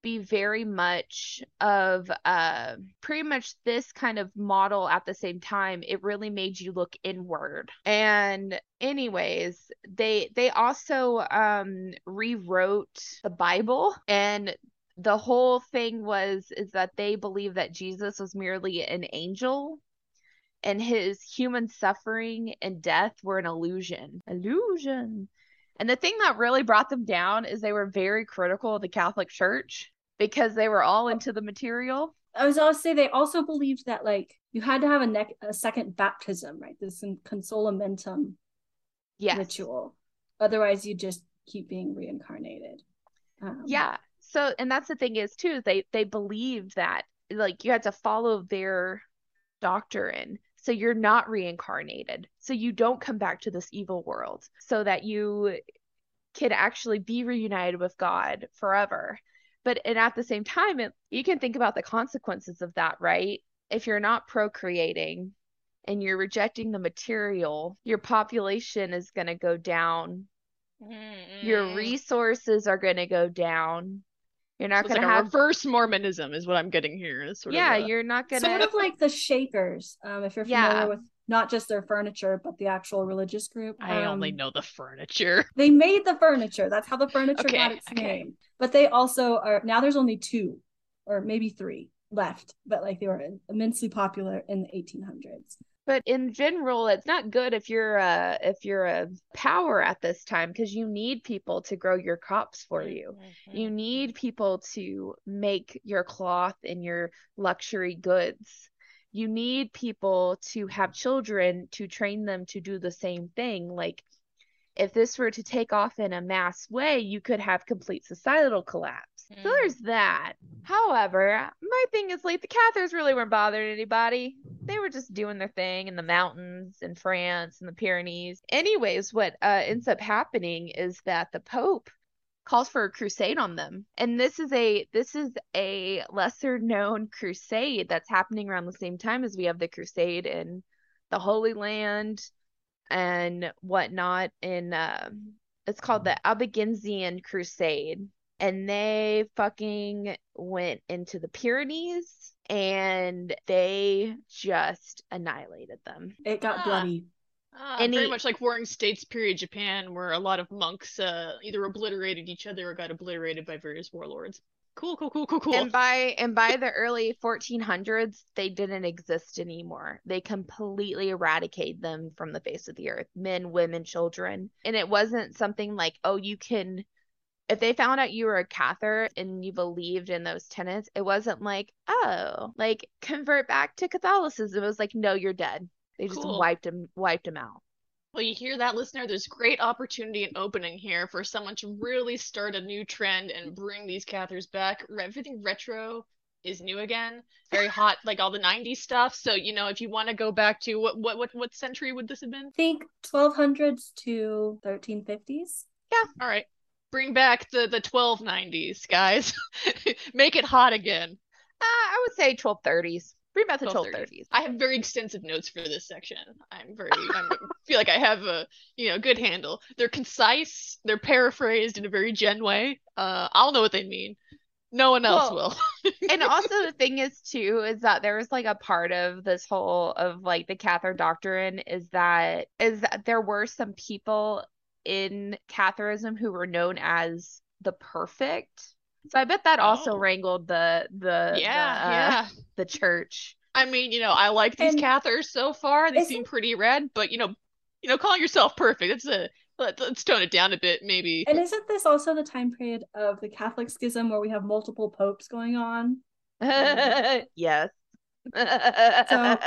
be very much of uh, pretty much this kind of model at the same time it really made you look inward. And anyways they they also um rewrote the bible and the whole thing was is that they believe that jesus was merely an angel and his human suffering and death were an illusion. Illusion and the thing that really brought them down is they were very critical of the Catholic Church because they were all into the material. I was also say they also believed that like you had to have a, ne- a second baptism, right? This consolamentum yes. ritual. Otherwise, you just keep being reincarnated. Um, yeah. So, and that's the thing is too. They they believed that like you had to follow their doctrine so you're not reincarnated. So you don't come back to this evil world. So that you can actually be reunited with god forever. But and at the same time it, you can think about the consequences of that right? If you're not procreating and you're rejecting the material your population is going to go down. Mm-hmm. your resources are going to go down you're not so going like to have reverse Mormonism, is what I'm getting here. Sort yeah, of a... you're not going to sort of like the Shakers. Um, if you're familiar yeah. with not just their furniture, but the actual religious group. I um, only know the furniture. <laughs> They made the furniture. That's how the furniture okay, got its okay. name. But they also are now. There's only two, or maybe three left. But like they were immensely popular in the 1800s but in general it's not good if you're a if you're a power at this time because you need people to grow your crops for you mm-hmm. you need people to make your cloth and your luxury goods you need people to have children to train them to do the same thing like if this were to take off in a mass way you could have complete societal collapse so mm. there's that. However, my thing is like the Cathars really weren't bothering anybody. They were just doing their thing in the mountains in France and the Pyrenees. Anyways, what uh, ends up happening is that the Pope calls for a crusade on them. And this is a this is a lesser known crusade that's happening around the same time as we have the crusade in the Holy Land and whatnot in uh, it's called the Albigensian Crusade and they fucking went into the Pyrenees and they just annihilated them. It got ah. bloody. Ah, and very much like Warring States period Japan, where a lot of monks uh, either obliterated each other or got obliterated by various warlords. Cool, cool, cool, cool, cool. And by and by the early 1400s, they didn't exist anymore. They completely eradicated them from the face of the earth, men, women, children. And it wasn't something like, oh, you can if they found out you were a Cathar and you believed in those tenets, it wasn't like, oh, like convert back to Catholicism. It was like, no, you're dead. They just cool. wiped him, wiped him out. Well, you hear that, listener? There's great opportunity and opening here for someone to really start a new trend and bring these Cathars back. Everything retro is new again. Very hot, like all the '90s stuff. So you know, if you want to go back to what what what what century would this have been? I think 1200s to 1350s. Yeah. All right bring back the the 1290s guys <laughs> make it hot again uh, i would say 1230s Pretty much Till till 30s. 30s. I have very extensive notes for this section. I'm very I <laughs> feel like I have a you know good handle. They're concise. They're paraphrased in a very gen way. Uh, I'll know what they mean. No one else Well, will. and <laughs> also the thing is too is that there was like a part of this whole of like the Catholic doctrine is that is that there were some people in Catholicism who were known as the perfect. So I bet that also Oh. wrangled the the yeah, the, uh, yeah. the church. I mean, you know, I like these And Cathars so far. They seem pretty red, but you know, you know, calling yourself perfect, that's a let, let's tone it down a bit, maybe. And isn't this also the time period of the Catholic schism where we have multiple popes going on? <laughs> yes. So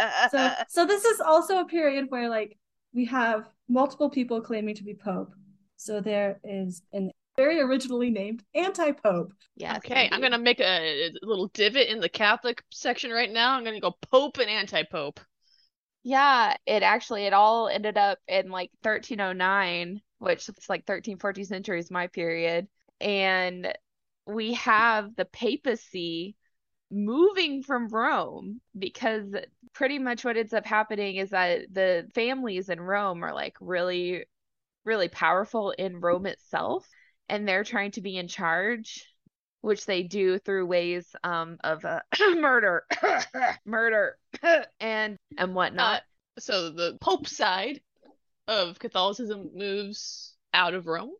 so this is also a period where like we have multiple people claiming to be pope. So there is an very originally named anti-pope. Yeah. Okay, I'm gonna make a, a little divot in the Catholic section right now. I'm gonna go Pope and anti-Pope. Yeah, it actually it all ended up in like 1309, which is like 13, 14 centuries my period. And we have the papacy moving from Rome because pretty much what ends up happening is that the families in Rome are like really, really powerful in Rome itself, and they're trying to be in charge, which they do through ways um of uh, <coughs> murder, <coughs> murder, <coughs> and and whatnot. Uh, so the Pope side of Catholicism moves out of Rome,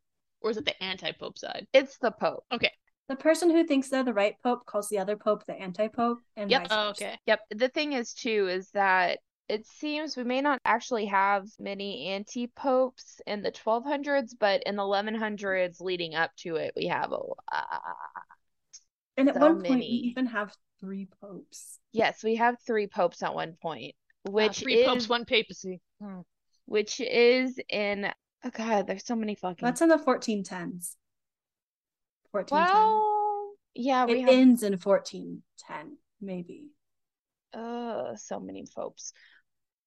or is it the anti-Pope side? It's the Pope. Okay the person who thinks they're the right pope calls the other pope the anti-pope and Yep. Oh, okay. Yep. The thing is, too, is that it seems we may not actually have many anti-popes in the 1200s, but in the 1100s leading up to it, we have a lot. And at So one point we even have three popes. Yes, we have three popes at one point, Uh, which three is popes, one papacy. which is in oh god, there's so many fucking That's in the 1410s. 1410. well, yeah, we it have ends in 1410, maybe. uh so many popes.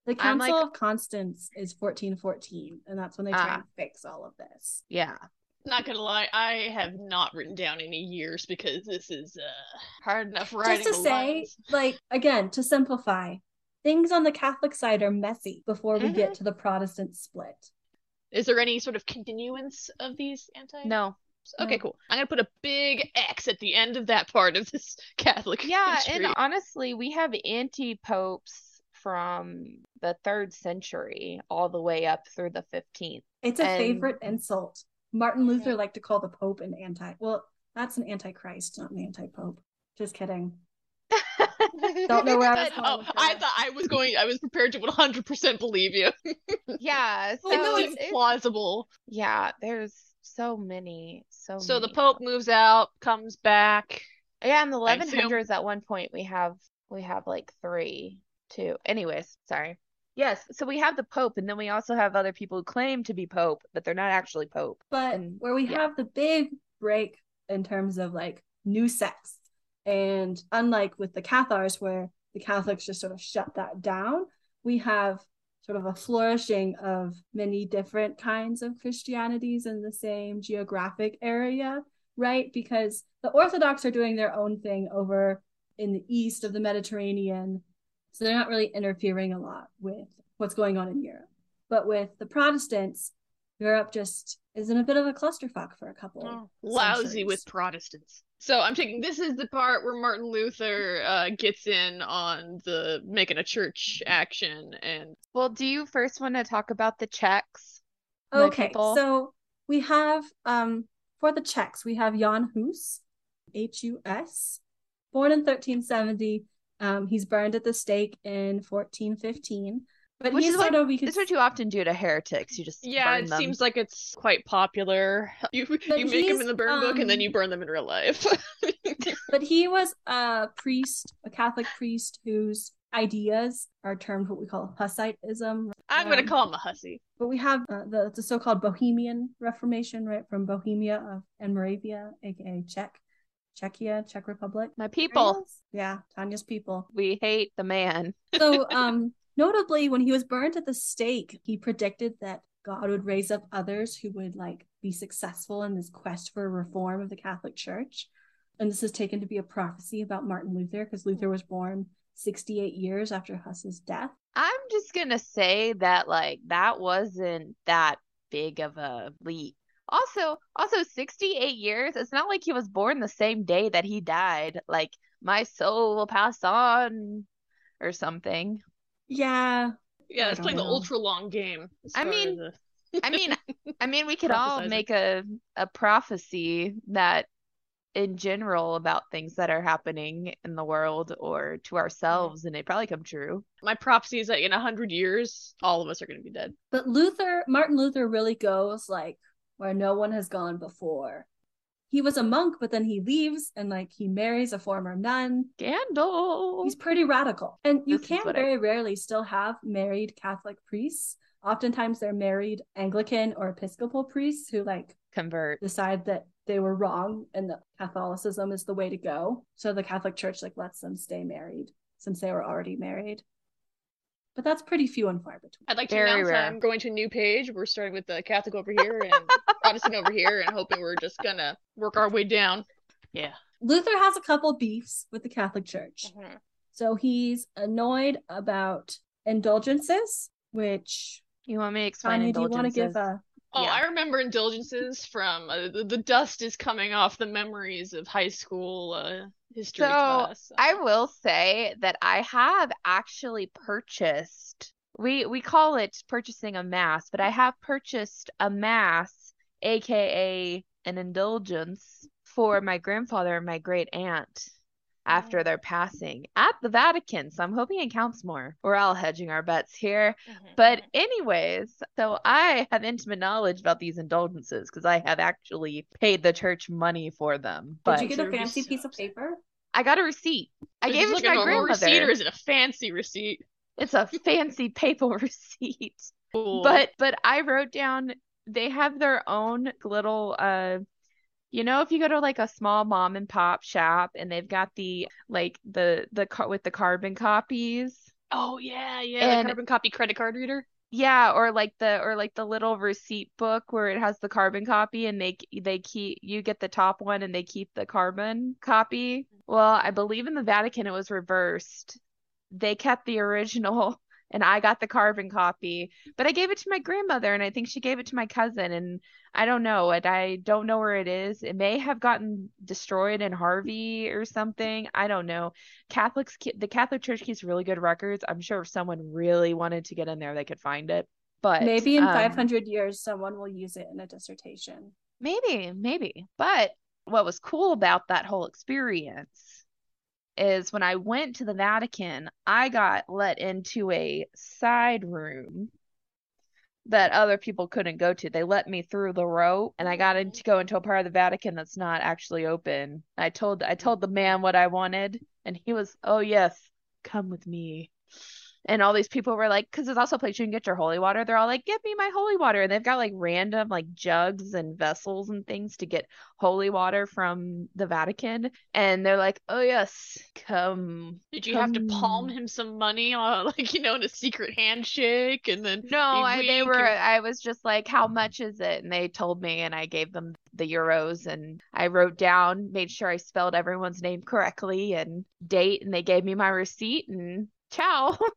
The Council like- of Constance is 1414, and that's when they try Ah. and fix all of this. Yeah, Not gonna lie, I have not written down any years because this is uh hard enough writing Just to the say, lines. like, again, to simplify, things on the Catholic side are messy before we get Mhm. to the Protestant split. Is there any sort of continuance of these anti? no, Okay, cool. I'm gonna put a big X at the end of that part of this <laughs> Catholic Yeah, history. and honestly, we have anti-popes from the third century all the way up through the 15th. It's a And- favorite insult. Martin Luther liked to call the Pope an anti. Well, that's an antichrist, not an anti-pope. Just kidding. <laughs> Don't know where I was <laughs> oh, going Oh, I thought I was going. I was prepared to 100% believe you. <laughs> Yeah, so it no, seems it's- plausible. yeah, there's so many, so So the. Pope moves out, comes back. Yeah, in the I assume- 1100s at one point we have we have like three, two. Anyways, sorry. Yes, so we have the Pope, and then we also have other people who claim to be Pope, but they're not actually Pope. But And- where we yeah. have the big break in terms of like new sects, and unlike with the Cathars, where the Catholics just sort of shut that down, we have sort of a flourishing of many different kinds of Christianities in the same geographic area, right? Because the Orthodox are doing their own thing over in the east of the Mediterranean. So they're not really interfering a lot with what's going on in Europe. But with the Protestants, Europe just is in a bit of a clusterfuck for a couple. Oh, lousy with Protestants. So I'm taking this is the part where Martin Luther uh, gets in on the making a church action, and Well, do you first want to talk about the Czechs? Okay, people? so we have um for the Czechs, we have Jan Hus, H U S, born in 1370. Um, he's burned at the stake in 1415. But Which he's is what- we could This is what you often do to heretics. You just yeah, burn it them. seems like it's quite popular. <laughs> You you make them in the burn book, and then um, you burn them in real life. <laughs> but he was a priest, a Catholic priest whose ideas are termed what we call Hussitism. I'm gonna Um, call him a hussy. But we have uh, the, the so-called Bohemian Reformation, right, from Bohemia of, and Moravia, aka Czech, Czechia, Czech Republic. My people. Yeah, Tania's people. We hate the man. <laughs> So, um, notably, when he was burned at the stake, he predicted that God would raise up others who would like be successful in this quest for reform of the Catholic Church. And this is taken to be a prophecy about Martin Luther because Luther was born 68 years after Huss's death. I'm just gonna say that like that wasn't that big of a leap. Also, also 68 years. It's not like he was born the same day that he died. Like my soul will pass on or something. Yeah. Yeah, it's don't playing the ultra long game. I mean, as, <laughs> I mean, I mean, we could all make a a prophecy that in general about things that are happening in the world or to ourselves and it probably come true. my prophecy is that in a hundred years, all of us are going to be dead. But Luther, Martin Luther really goes like where no one has gone before. He was a monk, but then he leaves and like he marries a former nun. Scandal. He's pretty radical. And you This can what I- very rarely still have married Catholic priests. Oftentimes they're married Anglican or Episcopal priests who like Convert. decide that they were wrong and that Catholicism is the way to go. So the Catholic Church like lets them stay married since they were already married. But that's pretty few and far between. I'd like to Very announce rare. I'm going to a new page. We're starting with the Catholic over here and <laughs> Protestant over here, and hoping we're just gonna work our way down. Yeah. Luther has a couple beefs with the Catholic Church. Mm-hmm. So he's annoyed about indulgences, which You want me to explain Tania, do you want to give indulgences? a Oh, Yeah. I remember indulgences from uh, the, the dust is coming off the memories of high school uh, history So, class. I will say that I have actually purchased we we call it purchasing a mass, but I have purchased a mass, aka an indulgence for my grandfather and my great aunt after their passing at the Vatican. So I'm hoping it counts more. We're all hedging our bets here. But anyways, so I have intimate knowledge about these indulgences because I have actually paid the church money for them. But Did you get a fancy piece of paper? I got a receipt. I Is gave it to my a normal grandmother. receipt or is it a fancy receipt? It's a fancy <laughs> paper <laughs> receipt. Cool. But but I wrote down they have their own little uh you know if you go to like a small mom and pop shop and they've got the like the the car with the carbon copies. oh yeah, yeah, And- the carbon copy credit card reader. Yeah, or like the or like the little receipt book where it has the carbon copy and they they keep you get the top one and they keep the carbon copy. Well, I believe in the Vatican it was reversed. They kept the original and I got the carbon copy, but I gave it to my grandmother and I think she gave it to my cousin and I don't know and I don't know where it is. It may have gotten destroyed in Harvey or something. I don't know. Catholics, the Catholic Church keeps really good records. I'm sure if someone really wanted to get in there, they could find it. But Maybe in um, 500 years, someone will use it in a dissertation. Maybe, maybe. But what was cool about that whole experience is when I went to the Vatican, I got let into a side room that other people couldn't go to. They let me through the rope and I got in to go into a part of the Vatican that's not actually open. I told I told the man what I wanted and he was, "Oh yes, come with me." And all these people were like, because there's also a place you can get your holy water. They're all like, "Give me my holy water," and they've got like random like jugs and vessels and things to get holy water from the Vatican. And they're like, "Oh yes, come." Did you have to palm him some money on <laughs> like you know in a secret handshake and then No, I, they were. and- I was just like, "How much is it?" And they told me, and I gave them the euros, and I wrote down, made sure I spelled everyone's name correctly and date, and they gave me my receipt, and ciao. <laughs>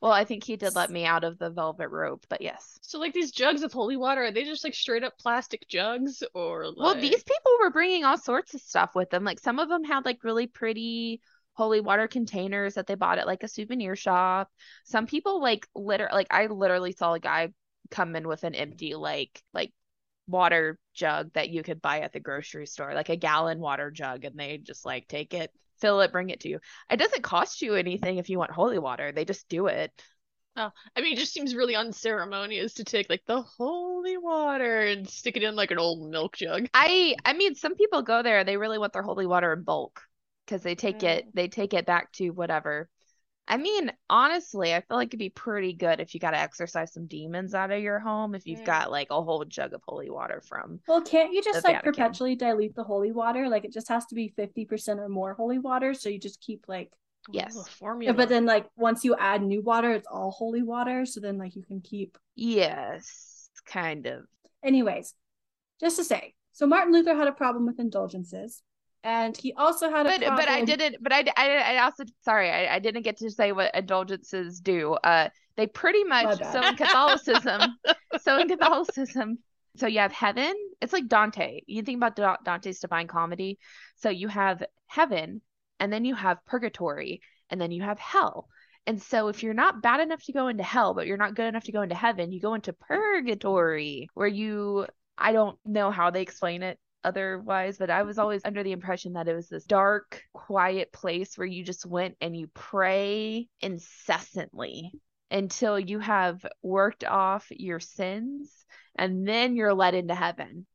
Well, I think he did let me out of the velvet rope, but yes. So like these jugs of holy water, are they just like straight up plastic jugs or like Well, these people were bringing all sorts of stuff with them. Like some of them had like really pretty holy water containers that they bought at like a souvenir shop. Some people like liter like I literally saw a guy come in with an empty like like water jug that you could buy at the grocery store, like a gallon water jug, and they just like take it, fill it, bring it to you. It doesn't cost you anything if you want holy water. They just do it. Oh, I mean, it just seems really unceremonious to take like the holy water and stick it in like an old milk jug. I I mean some people go there they really want their holy water in bulk because they take it mm. they take it back to whatever. I mean honestly I feel like it'd be pretty good if you got to exercise some demons out of your home if you've Mm. got like a whole jug of holy water from. Well, can't you just like Vatican. perpetually dilute the holy water? Like it just has to be 50% or more holy water. So you just keep like, Yes. Ooh, formula. but then like once you add new water, it's all holy water. So then like you can keep. Yes, kind of. Anyways, just to say, so Martin Luther had a problem with indulgences. And he also had a But but I didn't. But I I, I also sorry I, I didn't get to say what indulgences do. Uh, they pretty much so in Catholicism. so in Catholicism, so you have heaven. It's like Dante. You think about Da- Dante's Divine Comedy. So you have heaven, and then you have purgatory, and then you have hell. And so if you're not bad enough to go into hell, but you're not good enough to go into heaven, you go into purgatory, where you I don't know how they explain it otherwise, but I was always under the impression that it was this dark, quiet place where you just went and you pray incessantly until you have worked off your sins and then you're let into heaven.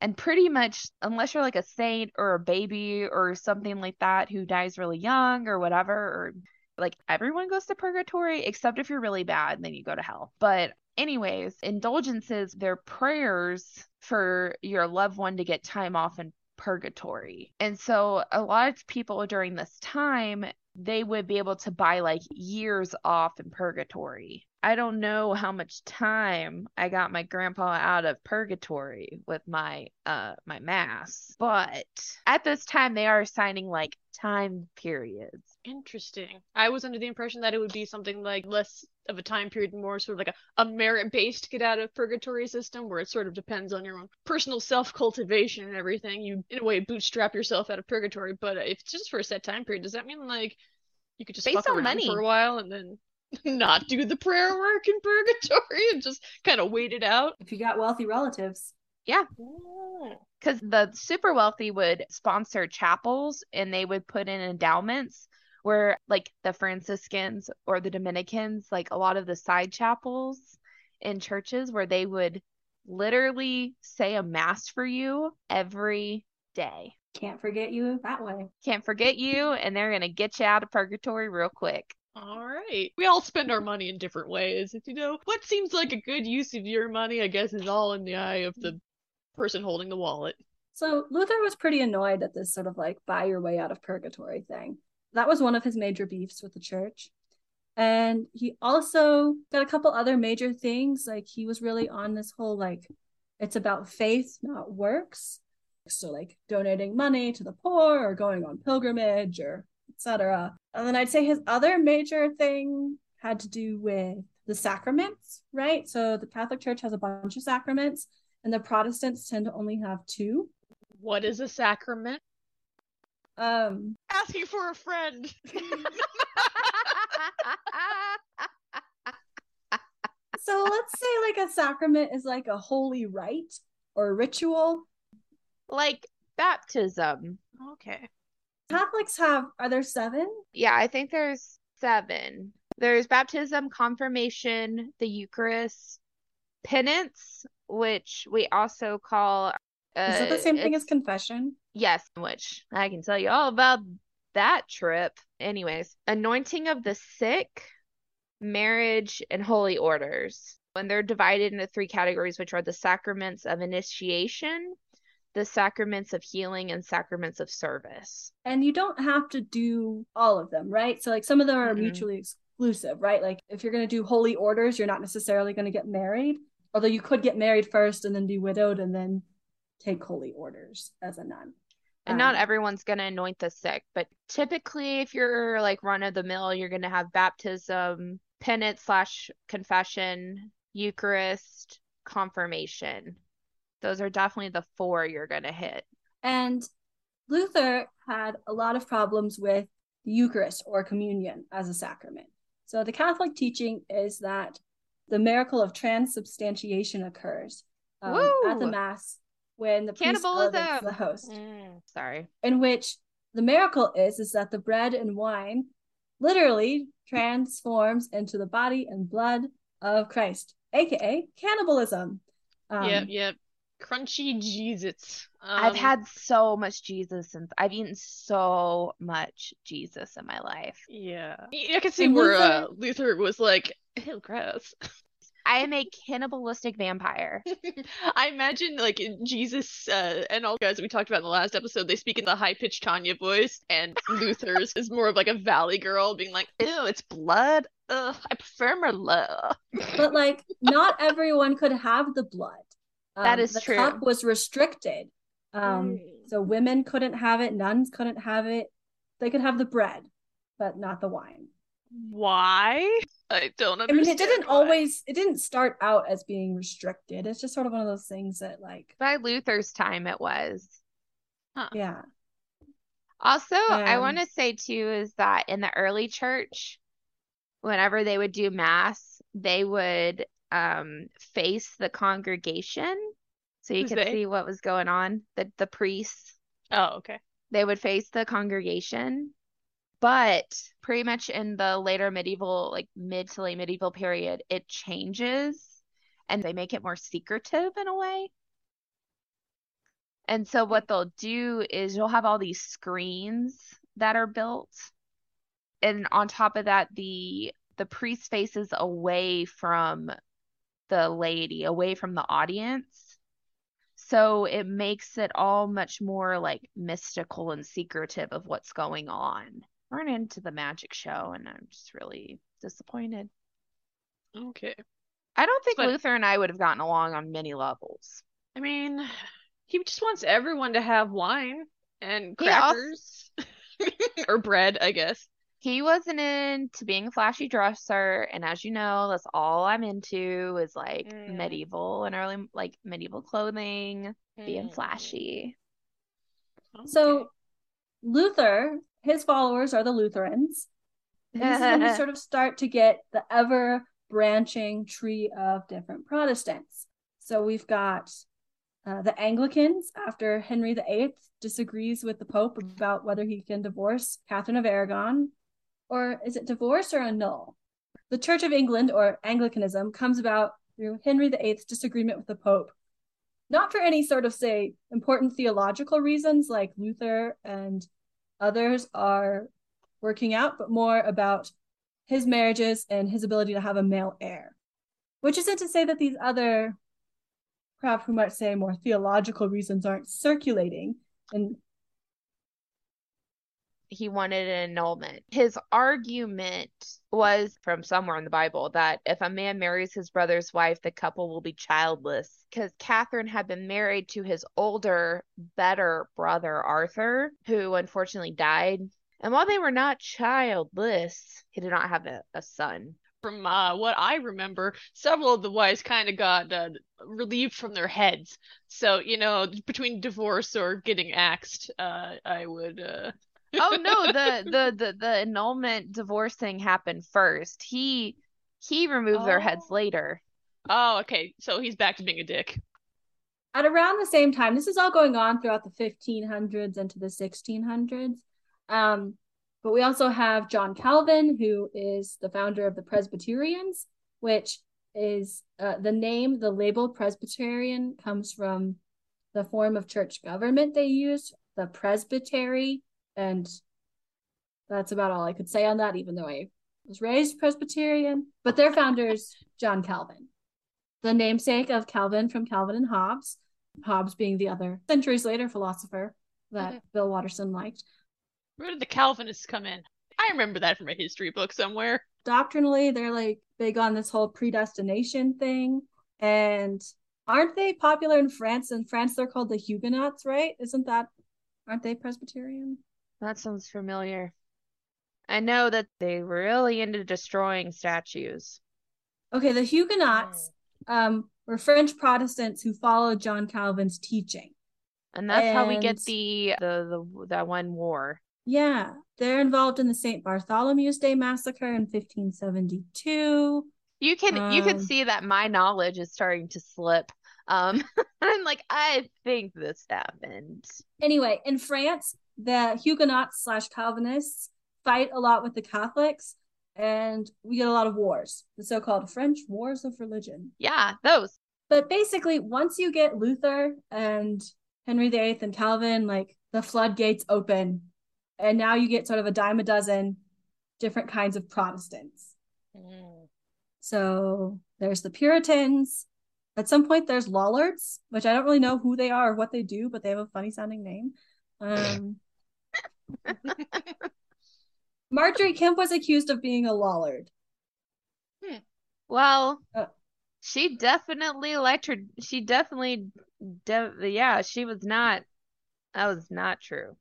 And pretty much, unless you're like a saint or a baby or something like that who dies really young or whatever, or like everyone goes to purgatory except if you're really bad then you go to hell. But anyways, indulgences, they're prayers for your loved one to get time off in purgatory. And so a lot of people during this time, they would be able to buy like years off in purgatory. I don't know how much time I got my grandpa out of purgatory with my uh my mass, but at this time they are assigning like time periods. Interesting. I was under the impression that it would be something like less of a time period, and more sort of like a, a merit based get out of purgatory system where it sort of depends on your own personal self cultivation and everything. You, in a way, bootstrap yourself out of purgatory. But if it's just for a set time period, does that mean like you could just Based fuck on around money. for a while and then <laughs> not do the prayer work in purgatory and just kind of wait it out? if you got wealthy relatives. Yeah. Ah. Because the super wealthy would sponsor chapels and they would put in endowments where like the franciscans or the dominicans like a lot of the side chapels in churches where they would literally say a mass for you every day Can't forget you that way. can't forget you and they're gonna get you out of purgatory real quick All right. We all spend our money in different ways. You know, what seems like a good use of your money, I guess, is all in the eye of the person holding the wallet. So Luther was pretty annoyed at this sort of like buy your way out of purgatory thing. That was one of his major beefs with the church. And he also got a couple other major things. Like he was really on this whole like it's about faith, not works. So like donating money to the poor or going on pilgrimage or etc. And then I'd say his other major thing had to do with the sacraments, right? So the Catholic Church has a bunch of sacraments and the Protestants tend to only have two. What is a sacrament? Um, Asking for a friend. <laughs> so let's say like a sacrament is like a holy rite or ritual. like baptism okay. Catholics have are there seven? Yeah, I think there's seven. There's baptism, confirmation, the Eucharist, penance, which we also call. Uh, Is that the same thing as confession? Yes, which I can tell you all about that trip. Anyways, anointing of the sick, marriage, and holy orders. And they're divided into three categories, which are the sacraments of initiation, the sacraments of healing, and sacraments of service. And you don't have to do all of them, right? So like some of them are Mm-mm. mutually exclusive, right? Like if you're going to do holy orders, you're not necessarily going to get married, although you could get married first and then be widowed and then take holy orders as a nun. And not Um, everyone's going to anoint the sick, but typically, if you're like run of the mill, you're going to have baptism, penance slash confession, Eucharist, confirmation. Those are definitely the four you're going to hit. And Luther had a lot of problems with the Eucharist or communion as a sacrament. So the Catholic teaching is that the miracle of transubstantiation occurs um, at the Mass when the priest elevates Cannibalism! the host. Mm, sorry. in which the miracle is is that the bread and wine literally transforms into the body and blood of Christ, aka cannibalism. Um, yep, yep. Crunchy Jesus. I've Um, had so much Jesus since I've eaten so much Jesus in my life. Yeah. Y- I can see And where Luther- uh, Luther was like, ew, gross. <laughs> I am a cannibalistic vampire. <laughs> I imagine like Jesus uh, and all the guys we talked about in the last episode, they speak in the high pitched Tania voice, and Luther's is more of like a valley girl being like, ew, it's blood. Ugh, I prefer Merlot. but like not everyone could have the blood. <laughs> That is the true. cup was restricted Um, Mm. so women couldn't have it, nuns couldn't have it. They could have the bread, but not the wine. Why? I don't I mean, it didn't why. always, it didn't start out as being restricted. It's just sort of one of those things that, like, By Luther's time, it was. yeah. Also, I Um, want to say too is that in the early church, whenever they would do mass, they would um face the congregation so you Who's could they? see what was going on. The the priests, Oh, okay. they would face the congregation. But pretty much in the later medieval, like mid to late medieval period, it changes and they make it more secretive in a way. And so what they'll do is you'll have all these screens that are built. And on top of that, the the priest faces away from the laity, away from the audience. So it makes it all much more like mystical and secretive of what's going on. We're into the magic show, and I'm just really disappointed. Okay. I don't think But- Luther and I would have gotten along on many levels. I mean, he just wants everyone to have wine and He also- crackers <laughs> or bread, I guess. He wasn't into being a flashy dresser, and as you know, that's all I'm into is like Mm. medieval and early like medieval clothing, being Mm. flashy. So Luther, his followers are the Lutherans. And this is when you <laughs> sort of start to get the ever branching tree of different Protestants. So we've got uh, the Anglicans after Henry VIII disagrees with the Pope about whether he can divorce Catherine of Aragon, or is it divorce or annul? The Church of England or Anglicanism comes about through Henry VIII's disagreement with the Pope, not for any sort of say important theological reasons like Luther and others are working out, but more about his marriages and his ability to have a male heir. Which isn't to say that these other, perhaps we might say more theological reasons aren't circulating. And He wanted an annulment. His argument was from somewhere in the Bible that if a man marries his brother's wife, the couple will be childless. Because Catherine had been married to his older, better brother, Arthur, who unfortunately died. And while they were not childless, he did not have a, a son. From uh, what I remember, several of the wives kind of got uh, relieved from their heads. So, you know, between divorce or getting axed, uh, I would. Oh no, the, the the the annulment divorce thing happened first. He he removed their heads Oh. later. Oh, okay. So he's back to being a dick. at around the same time, this is all going on throughout the 1500s into the 1600s. Um, but we also have John Calvin, who is the founder of the Presbyterians, which is uh, the name, the label Presbyterian comes from the form of church government they used, the presbytery. And that's about all I could say on that, even though I was raised Presbyterian. But their founder is John Calvin, the namesake of Calvin from Calvin and Hobbes, Hobbes being the other centuries later philosopher that Mhm. Bill Watterson liked. Where did the Calvinists come in? I remember that from a history book somewhere. Doctrinally, they're like big on this whole predestination thing. And aren't they popular in France? In France, they're called the Huguenots, right? Isn't that, aren't they Presbyterian? That sounds familiar. I know that they were really into destroying statues. Okay, the Huguenots um, were French Protestants who followed John Calvin's teaching. And that's how we get the the the that one war. Yeah, they're involved in the St. Bartholomew's Day massacre in 1572. You can you can Um, see that my knowledge is starting to slip. Um <laughs> I'm like, I think this happened. Anyway, in France, the Huguenots slash Calvinists fight a lot with the Catholics, and we get a lot of wars, the so called French Wars of Religion. Yeah, those. But basically, once you get Luther and Henry VIII and Calvin, like the floodgates open, and now you get sort of a dime a dozen different kinds of Protestants. So there's the Puritans. At some point, there's Lollards, which I don't really know who they are or what they do, but they have a funny sounding name. <laughs> Um, <laughs> Margery Kempe was accused of being a Lollard. Well, Uh. she definitely elected. She definitely, de- yeah, she was not That was not true.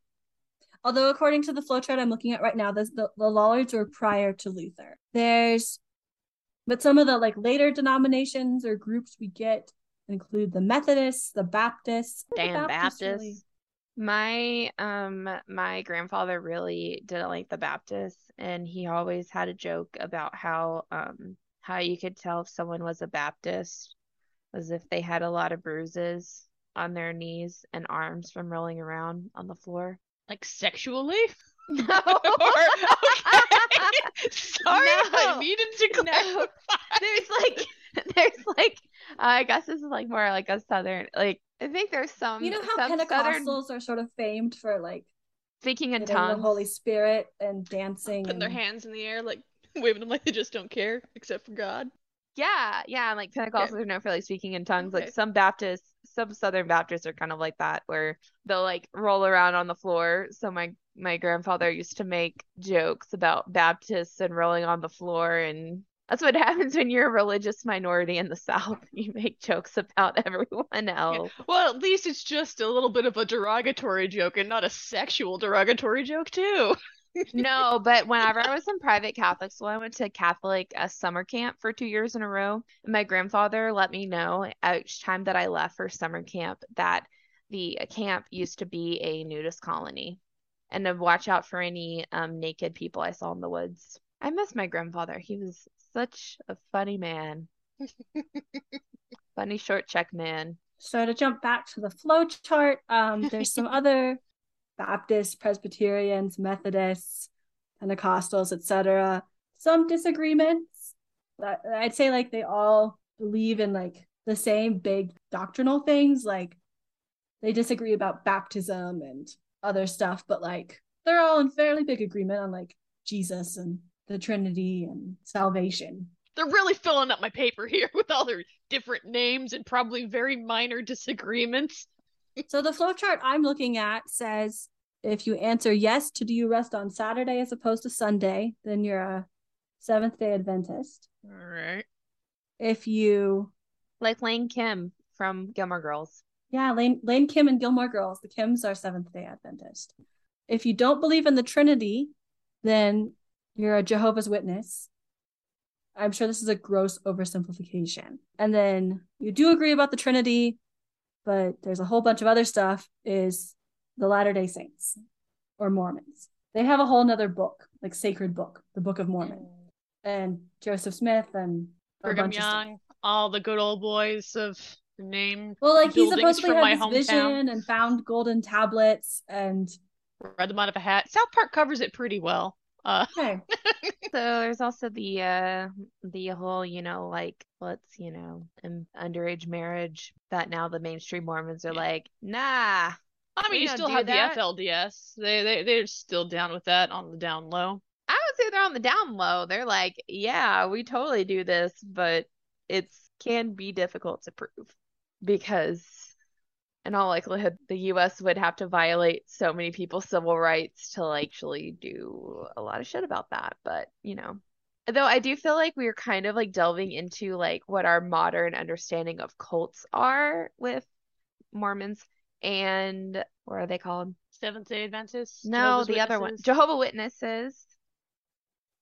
Although, according to the flowchart I'm looking at right now, this, the, the Lollards were prior to Luther. There's, but some of the like later denominations or groups we get include the Methodists, the Baptists. the Damn Baptists Baptists. really- My um my grandfather really didn't like the Baptists and he always had a joke about how um how you could tell if someone was a Baptist was if they had a lot of bruises on their knees and arms from rolling around on the floor. Like sexually? <laughs> No. <laughs> okay. <laughs> Sorry, I No. needed to No. There's like <laughs> there's like I guess this is like more like a southern like I think there's some You know how some southern Pentecostals are sort of famed for like speaking in getting the tongues. Holy Spirit and dancing. Putting their hands in the air, like <laughs> waving them like they just don't care, except for God. Yeah, yeah, and like Pentecostals are known for like speaking in tongues. Like some Baptists, some Southern Baptists are kind of like that, where they'll like roll around on the floor. So my my grandfather used to make jokes about Baptists and rolling on the floor, and that's what <laughs> happens when you're a religious minority in the South. <laughs> You make jokes about <laughs> everyone else. Well, at least it's just a little bit of a derogatory joke and not a sexual derogatory joke, too. No, but whenever I was in private Catholic school, I went to Catholic uh, summer camp for two years in a row. And my grandfather let me know each time that I left for summer camp that the uh, camp used to be a nudist colony and to watch out for any um, naked people I saw in the woods. I miss my grandfather. He was such a funny man. Funny short Czech man. So to jump back to the flow chart, um, there's some <laughs> other Baptists, Presbyterians, Methodists, Pentecostals, etc. Some disagreements. But I'd say like they all believe in like the same big doctrinal things. Like they disagree about baptism and other stuff, but like they're all in fairly big agreement on like Jesus and the Trinity and salvation. They're really filling up my paper here <laughs> with all their different names and probably very minor disagreements. So the flowchart I'm looking at says if you answer yes to do you rest on Saturday as opposed to Sunday, then you're a Seventh day Adventist. All right. If you Like Lane Kim from Gilmore Girls. yeah, Lane Lane Kim and Gilmore Girls, the Kims are Seventh day Adventist. If you don't believe in the Trinity, then you're a Jehovah's Witness. I'm sure this is a gross oversimplification. And then you do agree about the Trinity, but there's a whole bunch of other stuff, is the Latter day Saints or Mormons. They have a whole nother book, like sacred book, the Book of Mormon. And Joseph Smith and Brigham bunch of stuff. Young, all the good old boys of the name. Well, like he supposedly had this vision and found golden tablets and Read them out of a hat. South Park covers it pretty well. Uh, okay. <laughs> So there's also the uh the whole, you know, like let's, you know, um, underage marriage that now the mainstream Mormons are Yeah. like, nah. I mean, you still have that. the FLDS. They they they're still down with that on the down low. I would say they're on the down low. They're like, yeah, we totally do this, but it's can be difficult to prove because in all likelihood the US would have to violate so many people's civil rights to like actually do a lot of shit about that. But, you know, though I do feel like we're kind of like delving into like what our modern understanding of cults are with Mormons and what are they called? Seventh Day Adventists. No, Jehovah's the other one, Jehovah Witnesses.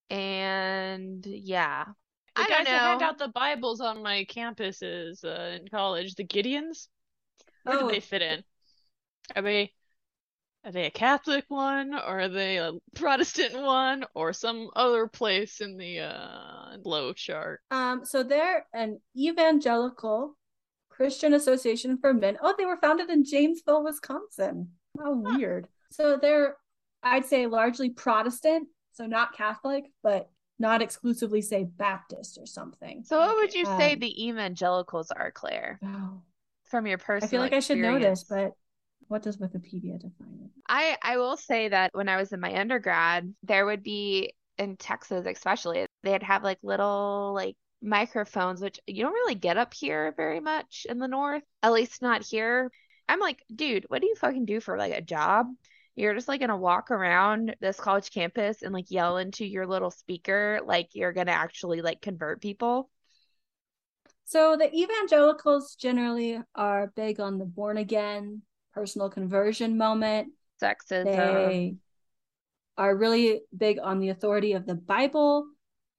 And yeah, The I guys don't that hand out the Bibles on my campuses uh, in college, the Gideons. Where Oh. do they fit in? Are they are they a Catholic one, or are they a Protestant one, or some other place in the uh low chart? Um, so they're an evangelical Christian Association for Men. Oh, they were founded in Janesville, Wisconsin. How weird. So they're, I'd say, largely Protestant, so not Catholic, but not exclusively, say, Baptist or something. So what would you say Um, the evangelicals are, Claire, Oh, from your personal I feel like I should know this, but what does Wikipedia define it? I I will say that when I was in my undergrad, there would be in Texas especially, they'd have like little like microphones, which you don't really get up here very much in the north, at least not here. I'm like, dude, what do you fucking do for like a job? You're just like gonna walk around this college campus and like yell into your little speaker like you're gonna actually like convert people. So the evangelicals generally are big on the born again, personal conversion moment. Sexism. They are really big on the authority of the Bible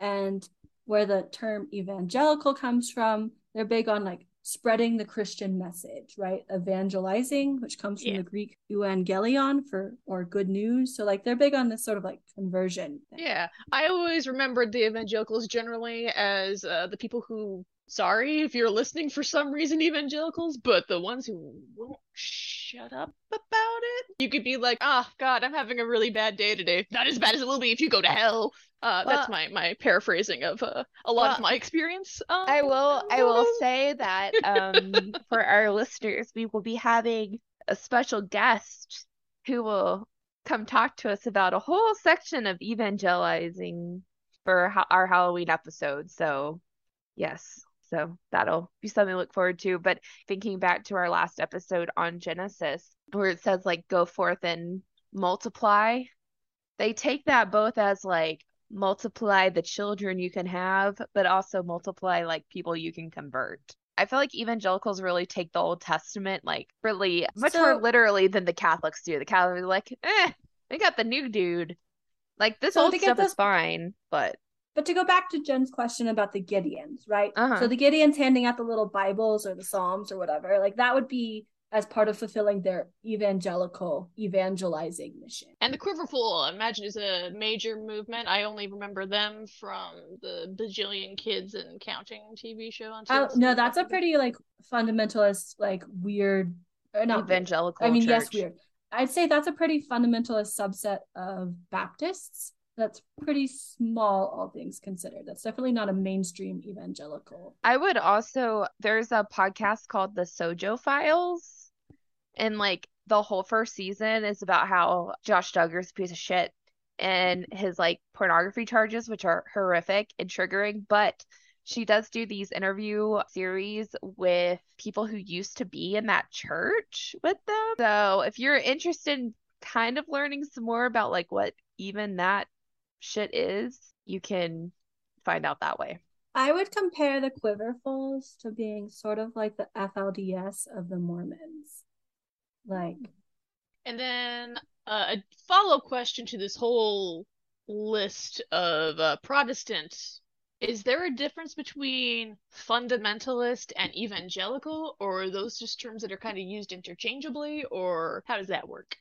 and where the term evangelical comes from. They're big on like spreading the Christian message, right? Evangelizing, which comes from Yeah. the Greek euangelion for or good news. So like they're big on this sort of like conversion. thing. Yeah, I always remembered the evangelicals generally as uh, the people who, sorry if you're listening for some reason, evangelicals, but the ones who won't shut up about it. You could be like, oh, God, I'm having a really bad day today. Not as bad as it will be if you go to hell. Uh, that's my, my paraphrasing of uh, a lot of my experience. Um, I will I will um, say that <laughs> um for our listeners, we will be having a special guest who will come talk to us about a whole section of evangelizing for ha our Halloween episode. So, yes. So that'll be something to look forward to. But thinking back to our last episode on Genesis, where it says like go forth and multiply, they take that both as like multiply the children you can have, but also multiply like people you can convert. I feel like evangelicals really take the Old Testament like really much more literally than the Catholics do. The Catholics are like, eh, they got the new dude. Like this So old stuff is fine, but But to go back to Gen's question about the Gideons, right? Uh-huh. So the Gideons handing out the little Bibles or the Psalms or whatever, like that would be as part of fulfilling their evangelical evangelizing mission. And the Quiverful, I imagine, is a major movement. I only remember them from the Bajillion Kids and Counting TV show on Oh, TLC. no, that's a pretty like fundamentalist, like weird, or not. weird. evangelical I mean, yes, church. weird. I'd say that's a pretty fundamentalist subset of Baptists. That's pretty small, all things considered. That's definitely not a mainstream evangelical. I would also there's a podcast called the Sojo Files and like the whole first season is about how Josh Duggar's a piece of shit and his like pornography charges which are horrific and triggering but she does do these interview series with people who used to be in that church with them. So if you're interested in kind of learning some more about like what even that shit is, you can find out that way. I would compare the Quiverfuls to being sort of like the FLDS of the Mormons. Like, And then uh, a follow question to this whole list of uh, Protestant. Is there a difference between fundamentalist and evangelical, or are those just terms that are kind of used interchangeably, or how does that work?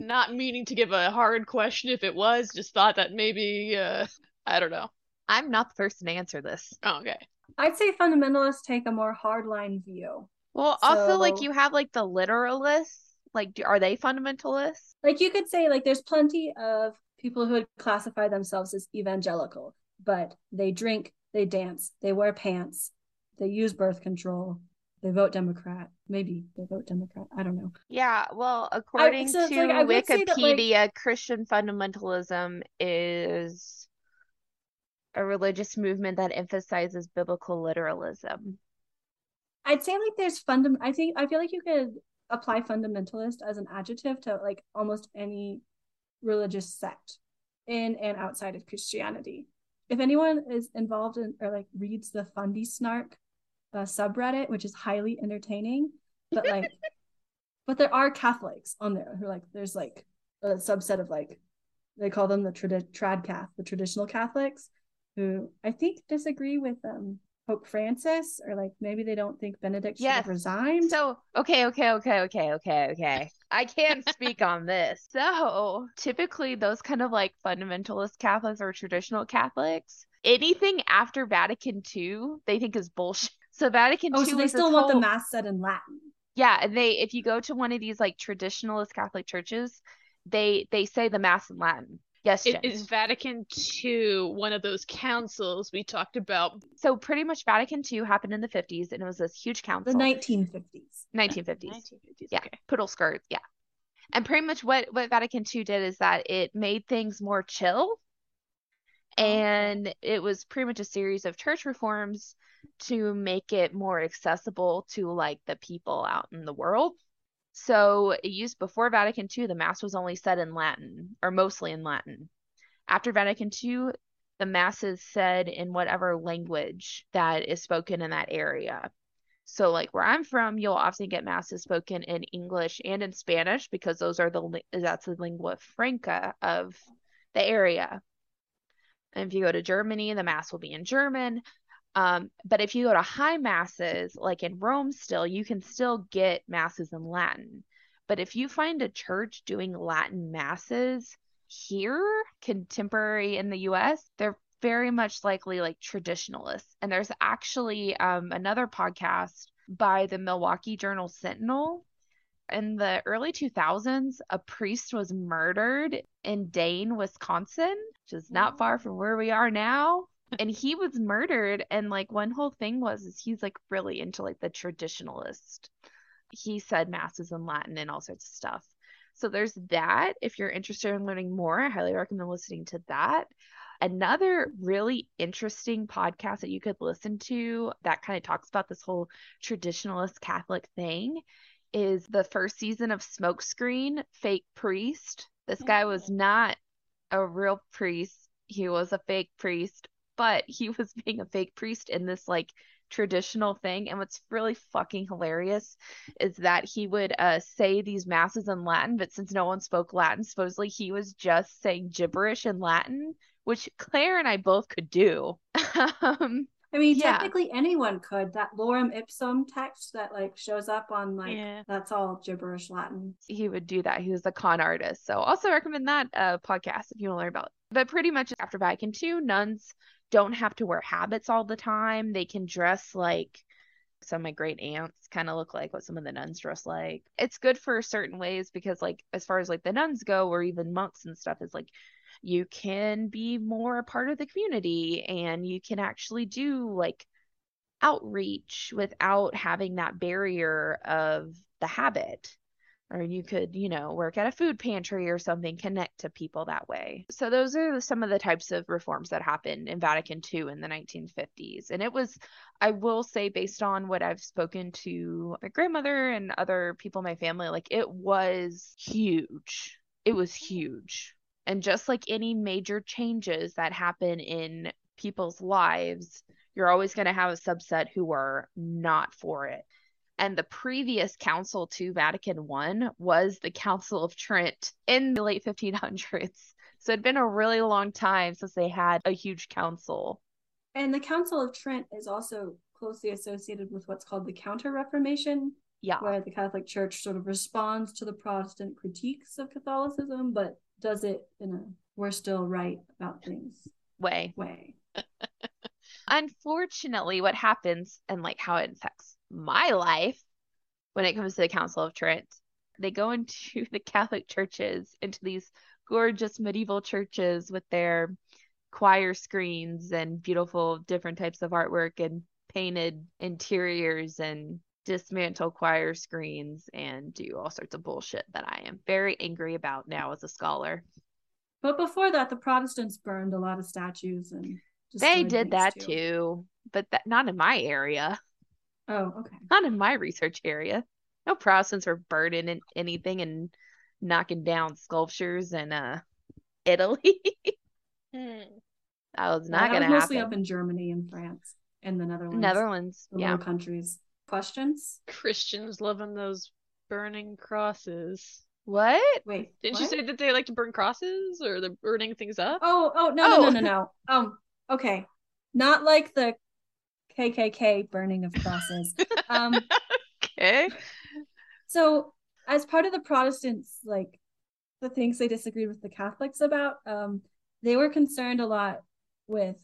Not meaning to give a hard question if it was, just thought that maybe, uh, I don't know. I'm not the person to answer this. Oh, okay. I'd say fundamentalists take a more hardline view. Well, also like you have like the literalists. Like, do, are they fundamentalists? Like, you could say, like, there's plenty of people who would classify themselves as evangelical, but they drink, they dance, they wear pants, they use birth control, they vote Democrat. Maybe they vote Democrat. I don't know. Yeah, well, according so to like, I say that, like- Wikipedia, Christian fundamentalism is a religious movement that emphasizes biblical literalism. I'd say like there's fundam I think I feel like you could apply fundamentalist as an adjective to like almost any religious sect in and outside of Christianity. If anyone is involved in or like reads the Fundy Snark uh, subreddit, which is highly entertaining, but like <laughs> but there are Catholics on there who like there's like a subset of like they call them the trad trad cath, the traditional Catholics, who I think disagree with um Pope Francis, or like maybe they don't think Benedict should Yes. have resigned. So, okay, okay, okay, okay, okay, okay. I can't speak <laughs> on this. So, typically, those kind of like fundamentalist Catholics or traditional Catholics, anything after Vatican II, they think is bullshit. So, Vatican oh, II so they still this want the mass said in Latin. Yeah, and they if you go to one of these like traditionalist Catholic churches, they they say the mass in Latin. Yes, Is, Gen. is Vatican II one of those councils we talked about? So pretty much Vatican II happened in the 50s and it was this huge council. The 1950s. 1950s. 1950s. Yeah, Okay. poodle skirts, yeah. And pretty much what what Vatican II did is that it made things more chill. Oh. And it was pretty much a series of church reforms to make it more accessible to like the people out in the world. So it used before Vatican II, the Mass was only said in Latin or mostly in Latin. After Vatican II, the Mass is said in whatever language that is spoken in that area. So, like where I'm from, you'll often get masses spoken in English and in Spanish because those are the that's the lingua franca of the area. And if you go to Germany, the mass will be in German. Um, but if you go to high masses, like in Rome, still you can still get masses in Latin. But if you find a church doing Latin masses here, contemporary in the US, they're very much likely like traditionalists. And there's actually um, another podcast by the Milwaukee Journal Sentinel. In the early 2000s, a priest was murdered in Dane, Wisconsin, which is not far from where we are now. And he was murdered, and like one whole thing was is he's like really into like the traditionalist. He said masses in Latin and all sorts of stuff. So there's that. If you're interested in learning more, I highly recommend listening to that. Another really interesting podcast that you could listen to that kind of talks about this whole traditionalist Catholic thing is the first season of Smokescreen, Fake Priest. This guy was oh. not a real priest, he was a fake priest, but he <laughs> was being a fake priest in this like traditional thing. And what's really fucking hilarious is that he would uh, say these masses in Latin, but since no one spoke Latin, supposedly he was just saying gibberish in Latin, which Claire and I both could do. <laughs> um, I mean, Yeah. technically anyone could. That lorem ipsum text that like shows up on like Yeah. that's all gibberish Latin. he would do that. He was a con artist. So also recommend that uh, podcast if you want to learn about. It. But pretty much after Vatican II, nuns don't have to wear habits all the time. They can dress like some of my great aunts kind of look like what some of the nuns dress like. It's good for certain ways because like as far as like the nuns go or even monks and stuff is like you can be more a part of the community and you can actually do like outreach without having that barrier of the habit or you could, you know, work at a food pantry or something, connect to people that way. So those are some of the types of reforms that happened in Vatican II in the 1950s. And it was, I will say, based on what I've spoken to my grandmother and other people in my family, like it was huge. It was huge. And just like any major changes that happen in people's lives, you're always going to have a subset who are not for it and the previous council to Vatican I was the Council of Trent in the late 1500s. So it'd been a really long time since they had a huge council. And the Council of Trent is also closely associated with what's called the Counter Reformation, Yeah. where the Catholic Church sort of responds to the Protestant critiques of Catholicism, but does it in a we're still right about things Way. way. <laughs> Unfortunately, what happens and like how it affects my life when it comes to the Council of Trent, they go into <laughs> the Catholic churches, into these gorgeous medieval churches with their choir screens and beautiful different types of artwork and painted interiors and dismantle choir screens and do all sorts of bullshit that I am very angry about now as a scholar. But before that, the Protestants burned a lot of statues and They did that too, but that not in my area. Oh, okay. not in my research area. No Protestants were burning in anything and knocking down sculptures in uh Italy. <laughs> Hmm. that was not that gonna was mostly up in Germany and France and the Netherlands. Netherlands, the yeah. Countries. Questions? Christians loving those burning crosses. What? Wait. Didn't you say that they like to burn crosses or they're burning things up? Oh, oh, no, no, Oh. no, no, no. Um, okay. Not like the KKK burning of crosses. um, <laughs> Okay. so as part of the Protestants, like the things they disagreed with the Catholics about, um, they were concerned a lot with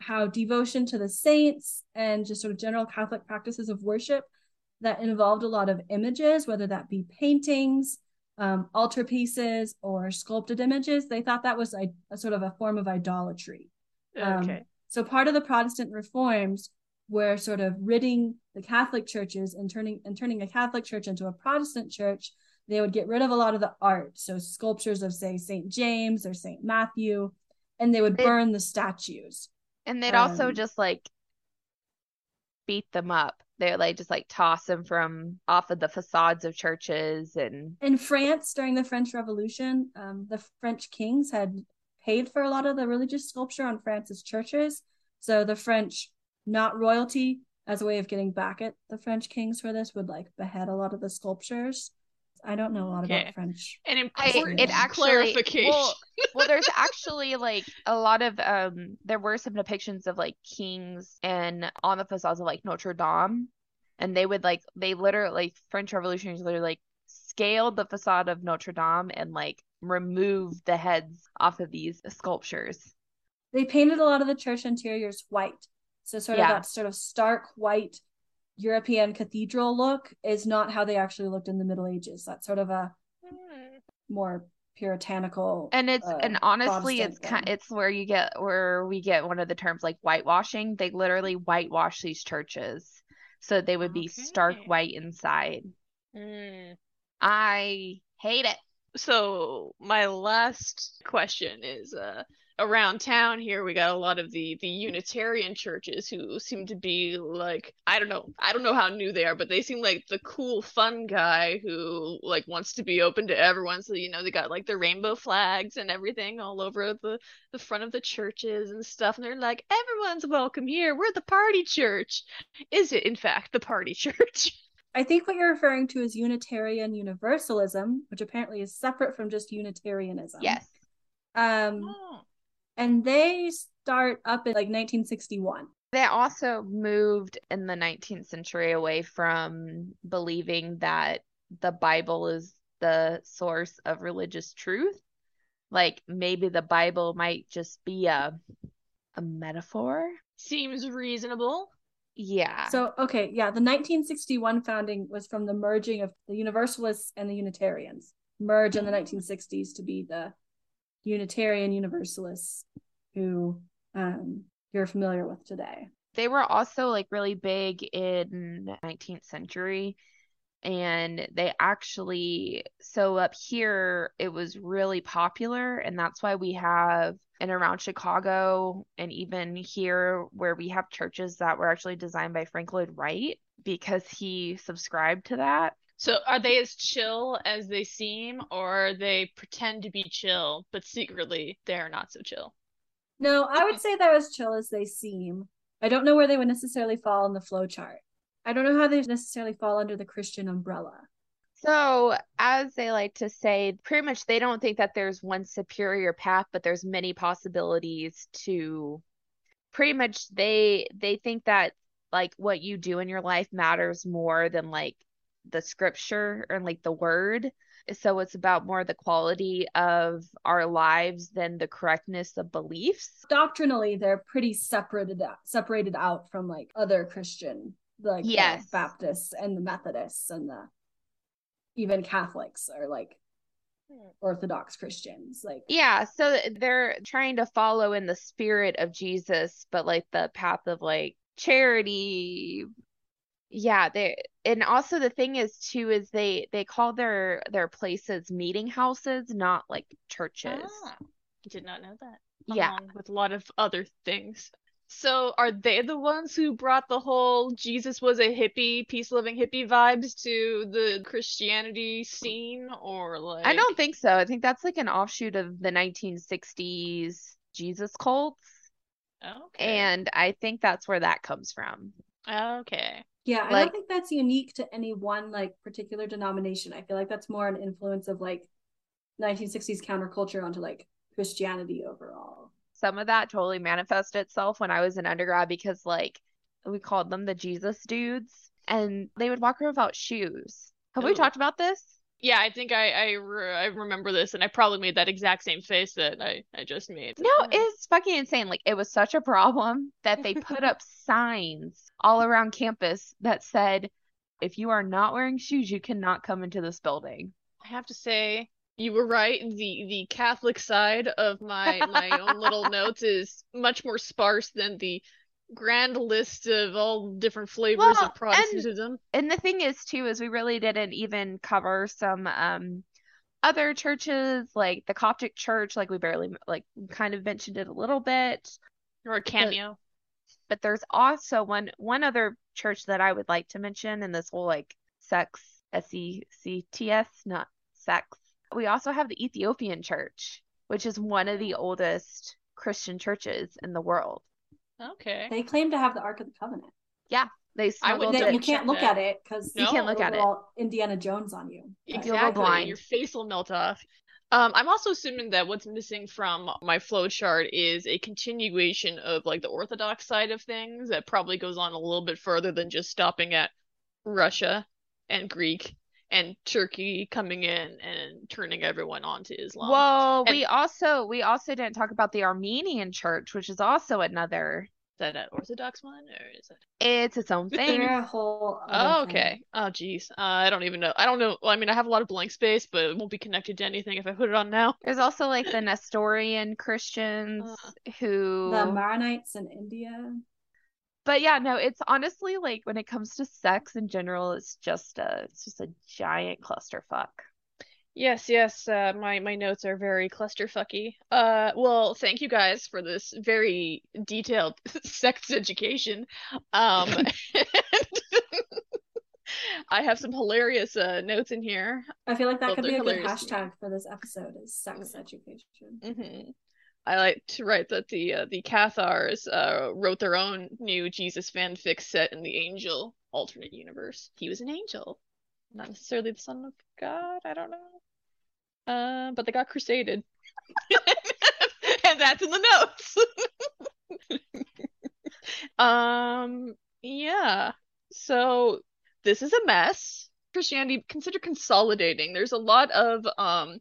how devotion to the saints and just sort of general Catholic practices of worship that involved a lot of images, whether that be paintings, um, altarpieces, or sculpted images. They thought that was a, a sort of a form of idolatry. Um, Okay. So part of the Protestant reforms were sort of ridding the Catholic churches and turning and turning a Catholic church into a Protestant church. They would get rid of a lot of the art, so sculptures of say Saint James or Saint Matthew, and they would They- burn the statues. And they'd also Um, just like beat them up. They would like just like toss them from off of the facades of churches and In France during the French Revolution, um, the French kings had paid for a lot of the religious sculpture on France's churches. So the French, not royalty, as a way of getting back at the French kings for this, would like behead a lot of the sculptures. I don't know a lot Okay. about French. An I, important it actually clarification. <laughs> well, well there's actually like a lot of um there were some depictions of like kings and on the facades of like Notre Dame and they would like they literally like French revolutionaries literally like scaled the facade of Notre Dame and like removed the heads off of these sculptures. They painted a lot of the church interiors white. So sort Yeah. of that sort of stark white European cathedral look is not how they actually looked in the Middle Ages. That's sort of a Hmm. more puritanical And it's uh, and honestly it's Protestant kind it's where you get where we get one of the terms like whitewashing. They literally whitewash these churches so they would be stark white inside. Mm. I hate it. So my last question is uh around town here we got a lot of the the Unitarian churches who seem to be like I don't know I don't know how new they are but they seem like the cool fun guy who like wants to be open to everyone. So you know they got like the rainbow flags and everything all over the the front of the churches and stuff. And they're like everyone's welcome here. We're the party church. Is it in fact the party <laughs> church I think what you're referring to is Unitarian Universalism, which apparently is separate from just Unitarianism. Yes. Um, and they start up in like 1961. They also moved in the 19th century away from believing that the Bible is the source of religious truth. Like maybe the Bible might just be a a metaphor. seems reasonable Yeah. So, okay, yeah, the 1961 founding was from the merging of the Universalists and the Unitarians. Merge in the 1960s to be the Unitarian Universalists who um, you're familiar with today. they were also like really big in 19th century and they actually so up here it was really popular and that's why we have and around Chicago and even here where we have churches that were actually designed by Frank Lloyd Wright because he subscribed to that. So are they as chill as they seem, or they pretend to be chill, but secretly they're not so chill? No, I would say they're as chill as they seem. I don't know where they would necessarily fall in the flow chart. I don't know how they necessarily fall under the Christian umbrella. So, as they like to say, pretty much they don't think that there's one superior path, but there's many possibilities to pretty much they they think that like what you do in your life matters more than like the scripture and like the word. So it's about more the quality of our lives than the correctness of beliefs. Doctrinally, they're pretty separated out, separated out from like other Christian, like the Yes. Baptists and the Methodists and the even Catholics are like Orthodox Christians. Like Yeah, so they're trying to follow in the spirit of Jesus, but like the path of like charity. Yeah, they and also the thing is too is they they call their their places meeting houses, not like churches. Ah, did not know that. Yeah. With a lot of other things. So are they the ones who brought the whole Jesus was a hippie, peace loving hippie vibes to the Christianity scene, or like I don't think so. I think that's like an offshoot of the 1960s Jesus cults, Okay. and I think that's where that comes from. Okay. Yeah, I don't think that's unique to any one like particular denomination. I feel like that's more an influence of like 1960s counterculture onto like Christianity overall. Some of that totally manifested itself when I was an undergrad because like we called them the Jesus dudes and they would walk around without shoes. Have we talked about this? Yeah, I think I I, re- I remember this, and I probably made that exact same face that I I just made. No, it's fucking insane. Like it was such a problem <laughs> that they put up <laughs> signs all around campus that said if you are not wearing shoes, you cannot come into this building. I have to say, you were right. The the Catholic side of my my own little <laughs> notes is much more sparse than the grand list of all different flavors Well, of Protestantism. And the thing is too is we really didn't even cover some um other churches like the Coptic church like we barely like kind of mentioned it a little bit. Or a cameo. but there's also one one other church that I would like to mention in this whole like sex S E C T S not sex. We also have the Ethiopian church, which is one of the oldest Christian churches in the world. Okay. They claim to have the Ark of the Covenant. Yeah. They smuggled wouldn't you can't look that. at it because You can't look at it. Indiana Jones on you. You feel real Exactly. blind. Your face will melt off. Um, I'm also assuming that what's missing from my flowchart is a continuation of like the Orthodox side of things that probably goes on a little bit further than just stopping at Russia and Greek and Turkey coming in and turning everyone onto Islam. Well, And- we also we also didn't talk about the Armenian church, which is also another. Is that an Orthodox one or is it? It's its own thing. <laughs> They're a whole. Oh, other thing. okay. Oh, geez. Uh, I don't even know. I don't know. Well, I mean, I have a lot of blank space, but it won't be connected to anything if I put it on now. There's also like the Nestorian Christians who. The Maronites in India. But yeah, no, it's honestly like when it comes to sex in general, it's just a it's just a giant clusterfuck. Yes, yes. Uh, my my notes are very clusterfucky. Uh, well, thank you guys for this very detailed <laughs> sex education. Um, <laughs> <laughs> I have some hilarious uh, notes in here. I feel like that Well, could be a good hilarious to hashtag for this episode is sex education. hmm I like to write that the uh, the Cathars uh, wrote their own new Jesus fanfic set in the Angel alternate universe. He was an angel, not necessarily the son of God. I don't know. Uh, but they got crusaded, <laughs> and that's in the notes. <laughs> um, yeah. So this is a mess. Christianity consider consolidating. There's a lot of um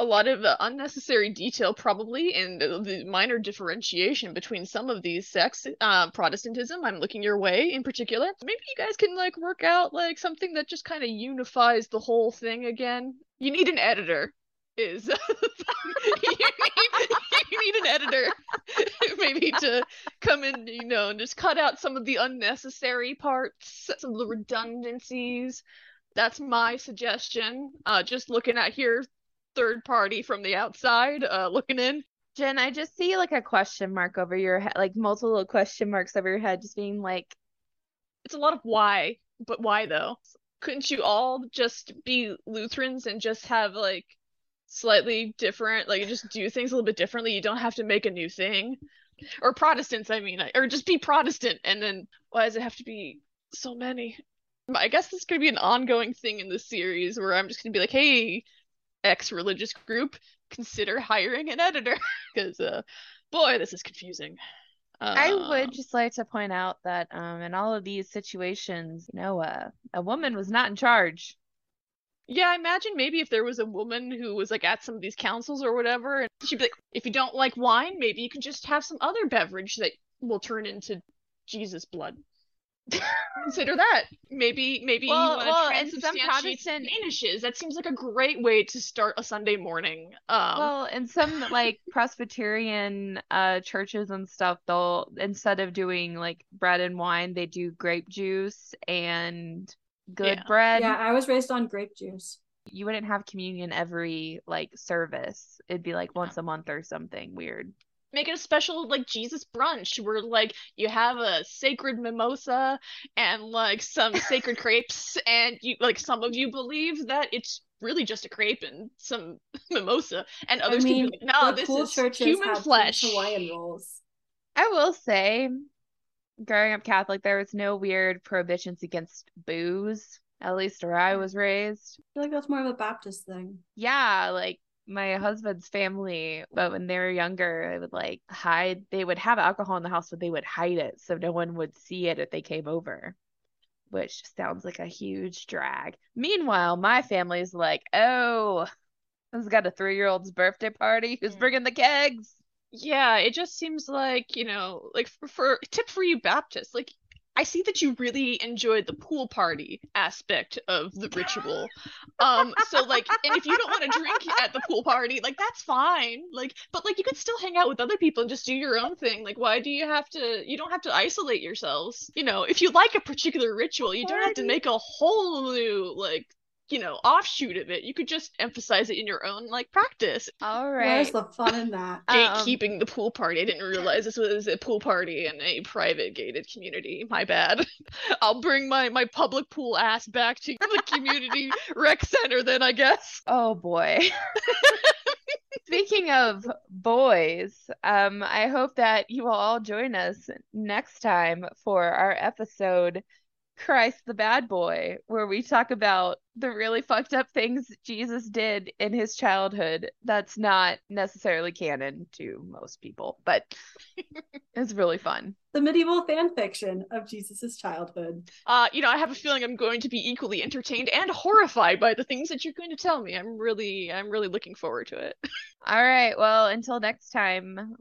a lot of uh, unnecessary detail probably and the minor differentiation between some of these sects uh, protestantism i'm looking your way in particular. Maybe you guys can like work out like something that just kind of unifies the whole thing again. You need an editor is <laughs> you, need, you need an editor <laughs> maybe to come in you know and just cut out some of the unnecessary parts some of the redundancies. That's my suggestion. Uh just looking at here third party from the outside uh looking in. Gen, I just see like a question mark over your head, like multiple little question marks over your head, just being like, it's a lot of why but why though? Couldn't you all just be lutherans and just have like slightly different like just do things a little bit differently? You don't have to make a new thing. Or protestants i mean or just be protestant and then why does it have to be so many? I guess this could be an ongoing thing in this series where i'm just going to be like hey ex religious group consider hiring an editor <laughs> because uh boy this is confusing I Um, would just like to point out that um in all of these situations, you know, uh, a woman was not in charge. Yeah, I imagine maybe if there was a woman who was like at some of these councils or whatever, and she'd be like, if you don't like wine, maybe you can just have some other beverage that will turn into Jesus blood. Consider that. Maybe maybe Well- you want well, to and some transubstantiate Protestant- Danishes. That seems like a great way to start a Sunday morning. Um, Well, in some like <laughs> Presbyterian uh churches and stuff, they'll instead of doing like bread and wine, they do grape juice and good Yeah. bread. Yeah, I was raised on grape juice. You wouldn't have communion every like service. It'd be like once a month or something weird. Make it a special like Jesus brunch where like you have a sacred mimosa and like some <laughs> sacred crepes and you like some of you believe that it's really just a crepe and some <laughs> mimosa and others I can mean, be like no this cool is churches human had flesh Hawaiian rolls. I will say, growing up Catholic, there was no weird prohibitions against booze, at least where I was raised. I feel like that's more of a Baptist thing. Yeah, like my husband's family, but when they were younger, they would like hide, they would have alcohol in the house, but they would hide it so no one would see it if they came over, which sounds like a huge drag. Meanwhile, my family's like, oh, this has got a three year old's birthday party. Who's Mm. bringing the kegs? yeah it just seems like you know like for, for tip for you Baptists like I see that you really enjoyed the pool party aspect of the ritual. Um, so like, and if you don't want to drink at the pool party, like that's fine. Like, but like you could still hang out with other people and just do your own thing. Like, why do you have to? You don't have to isolate yourselves. You know, if you like a particular ritual, you don't have to make a whole new like, you know, offshoot of it. You could just emphasize it in your own like practice. All right. Where's the fun in that? <laughs> Um, Gatekeeping the pool party. I didn't realize this was a pool party in a private gated community. My bad. <laughs> I'll bring my my public pool ass back to the <laughs> community rec center then, I guess. Oh boy. Speaking of boys, um, I hope that you will all join us next time for our episode Christ the Bad Boy, where we talk about the really fucked up things Jesus did in his childhood that's not necessarily canon to most people, but <laughs> it's really fun. The medieval fan fiction of Jesus's childhood. Uh, you know, I have a feeling I'm going to be equally entertained and horrified by the things that you're going to tell me. I'm really, I'm really looking forward to it. <laughs> All right, well, until next time,